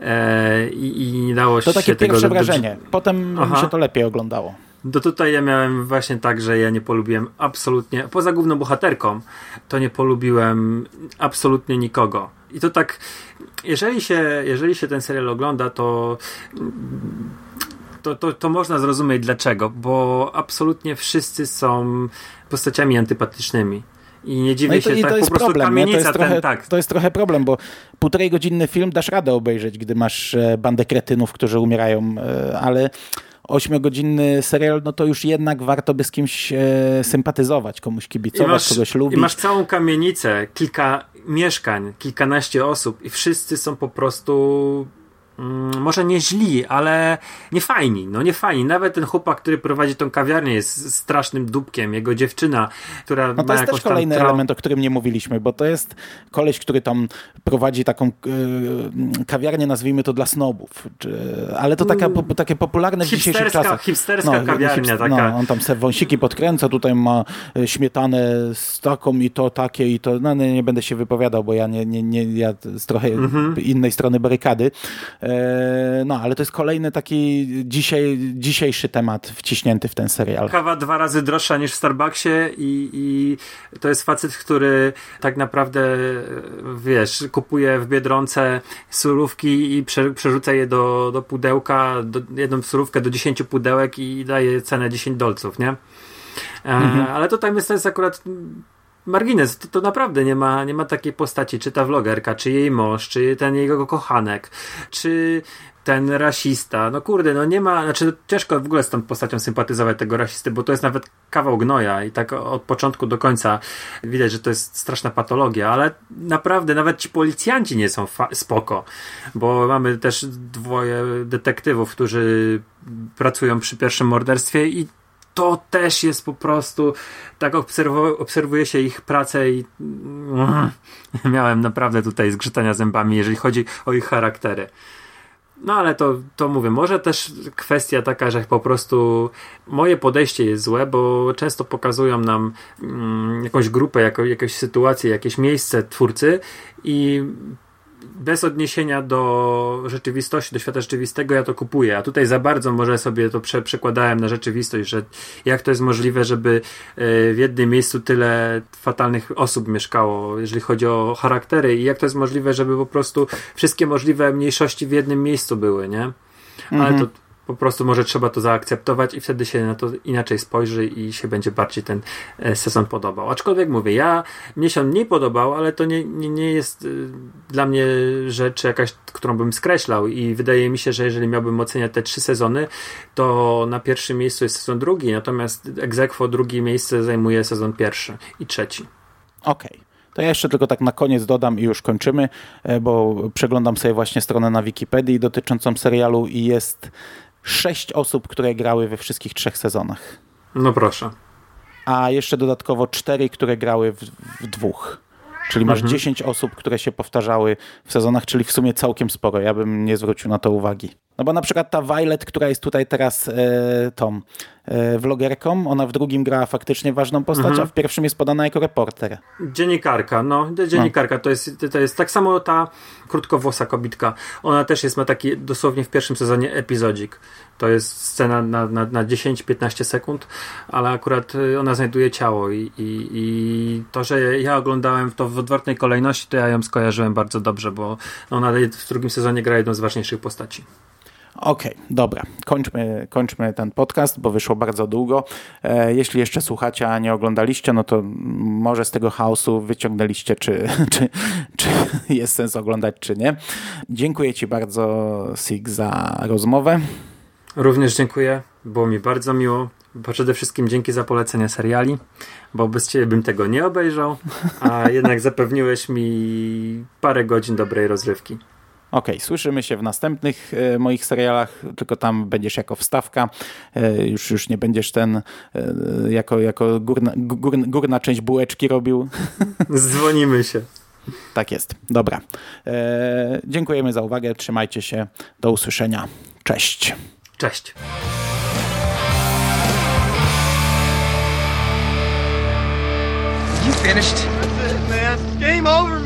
e, i, i, nie dało się To takie tego... pierwsze wrażenie. Potem Aha. mi się to lepiej oglądało. Do tutaj ja miałem właśnie tak, że ja nie polubiłem absolutnie, poza główną bohaterką, to nie polubiłem absolutnie nikogo. I to tak, jeżeli się, jeżeli się ten serial ogląda, to to, to, to można zrozumieć dlaczego, bo absolutnie wszyscy są postaciami antypatycznymi. I nie dziwię no i to, się, tak to jest po prostu problem, kamienica to jest, trochę, ten, tak. to jest trochę problem, bo półtorej godzinny film dasz radę obejrzeć, gdy masz e, bandę kretynów, którzy umierają, e, ale ośmiogodzinny serial, no to już jednak warto by z kimś e, sympatyzować, komuś kibicować, masz, kogoś lubić. I masz całą kamienicę, kilka mieszkań, kilkanaście osób i wszyscy są po prostu może nie źli, ale nie fajni, no nie fajni. Nawet ten chłopak, który prowadzi tą kawiarnię jest strasznym dupkiem. Jego dziewczyna, która No to jest też kolejny element, o którym nie mówiliśmy, bo to jest koleś, który tam prowadzi taką yy, kawiarnię, nazwijmy to dla snobów. Czy, ale to taka, po, takie popularne w dzisiejszych czasach. Hipsterska no, kawiarnia taka. No, on tam se wąsiki podkręca, tutaj ma e, śmietanę z taką i to takie i to, no nie, nie będę się wypowiadał, bo ja nie, nie, nie ja z trochę mhm. innej strony barykady. E, no, ale to jest kolejny taki dzisiaj, dzisiejszy temat wciśnięty w ten serial. Kawa dwa razy droższa niż w Starbucksie i, i to jest facet, który tak naprawdę, wiesz, kupuje w Biedronce surówki i prze, przerzuca je do, do pudełka, do, jedną surówkę do 10 pudełek i daje cenę 10 dolców, nie? E, mhm. Ale to tam jest, jest akurat margines, to, to naprawdę nie ma, nie ma takiej postaci, czy ta vlogerka, czy jej mąż, czy ten jego kochanek, czy ten rasista, no kurde, no nie ma, znaczy ciężko w ogóle z tą postacią sympatyzować tego rasisty, bo to jest nawet kawał gnoja i tak od początku do końca widać, że to jest straszna patologia, ale naprawdę nawet ci policjanci nie są spoko, bo mamy też dwoje detektywów, którzy pracują przy pierwszym morderstwie i to też jest po prostu, tak obserwuje się ich pracę i mm, miałem naprawdę tutaj zgrzytania zębami, jeżeli chodzi o ich charaktery. No ale to, to mówię, może też kwestia taka, że po prostu moje podejście jest złe, bo często pokazują nam mm, jakąś grupę, jako, jakąś sytuację, jakieś miejsce twórcy i bez odniesienia do rzeczywistości, do świata rzeczywistego, ja to kupuję. A tutaj za bardzo może sobie to prze, przekładałem na rzeczywistość, że jak to jest możliwe, żeby e, w jednym miejscu tyle fatalnych osób mieszkało, jeżeli chodzi o charaktery, i jak to jest możliwe, żeby po prostu wszystkie możliwe mniejszości w jednym miejscu były, nie? Ale mhm. to Po prostu może trzeba to zaakceptować i wtedy się na to inaczej spojrzy i się będzie bardziej ten e, sezon podobał. Aczkolwiek mówię, ja mnie się on mniej podobał, ale to nie, nie, nie jest y, dla mnie rzecz jakaś, którą bym skreślał i wydaje mi się, że jeżeli miałbym oceniać te trzy sezony, to na pierwszym miejscu jest sezon drugi, natomiast egzekwo drugie miejsce zajmuje sezon pierwszy i trzeci. Okej. To ja jeszcze tylko tak na koniec dodam i już kończymy, e, bo przeglądam sobie właśnie stronę na Wikipedii dotyczącą serialu i jest sześć osób, które grały we wszystkich trzech sezonach. No proszę. A jeszcze dodatkowo cztery, które grały w, w dwóch. Czyli masz Mhm. 10 osób, które się powtarzały w sezonach, czyli w sumie całkiem sporo. Ja bym nie zwrócił na to uwagi. No bo na przykład ta Violet, która jest tutaj teraz e, tą e, vlogerką, ona w drugim grała faktycznie ważną postać, Mhm. a w pierwszym jest podana jako reporter. Dziennikarka, no, dziennikarka to jest, to jest tak samo ta krótkowłosa kobitka. Ona też jest, ma taki dosłownie w pierwszym sezonie epizodzik. To jest scena na, na, na 10-15 sekund, ale akurat y, ona znajduje ciało i, i, i to, że ja oglądałem to w odwrotnej kolejności, to ja ją skojarzyłem bardzo dobrze, bo ona w drugim sezonie gra jedną z ważniejszych postaci. Okej, dobra. Kończmy, kończmy ten podcast, bo wyszło bardzo długo. E, jeśli jeszcze słuchacie, a nie oglądaliście, no to może z tego chaosu wyciągnęliście, czy, czy, czy jest sens oglądać, czy nie. Dziękuję Ci bardzo, Sig, za rozmowę. Również dziękuję, było mi bardzo miło. Przede wszystkim dzięki za polecenie seriali, bo bez ciebie bym tego nie obejrzał, a jednak zapewniłeś mi parę godzin dobrej rozrywki. Okej, słyszymy się w następnych e, moich serialach, tylko tam będziesz jako wstawka, e, już, już nie będziesz ten e, jako, jako górna, gór, górna część bułeczki robił. Dzwonimy się. Tak jest, dobra. E, dziękujemy za uwagę, trzymajcie się, do usłyszenia, cześć. Cześć. You finished? That's it, man. Game over, man.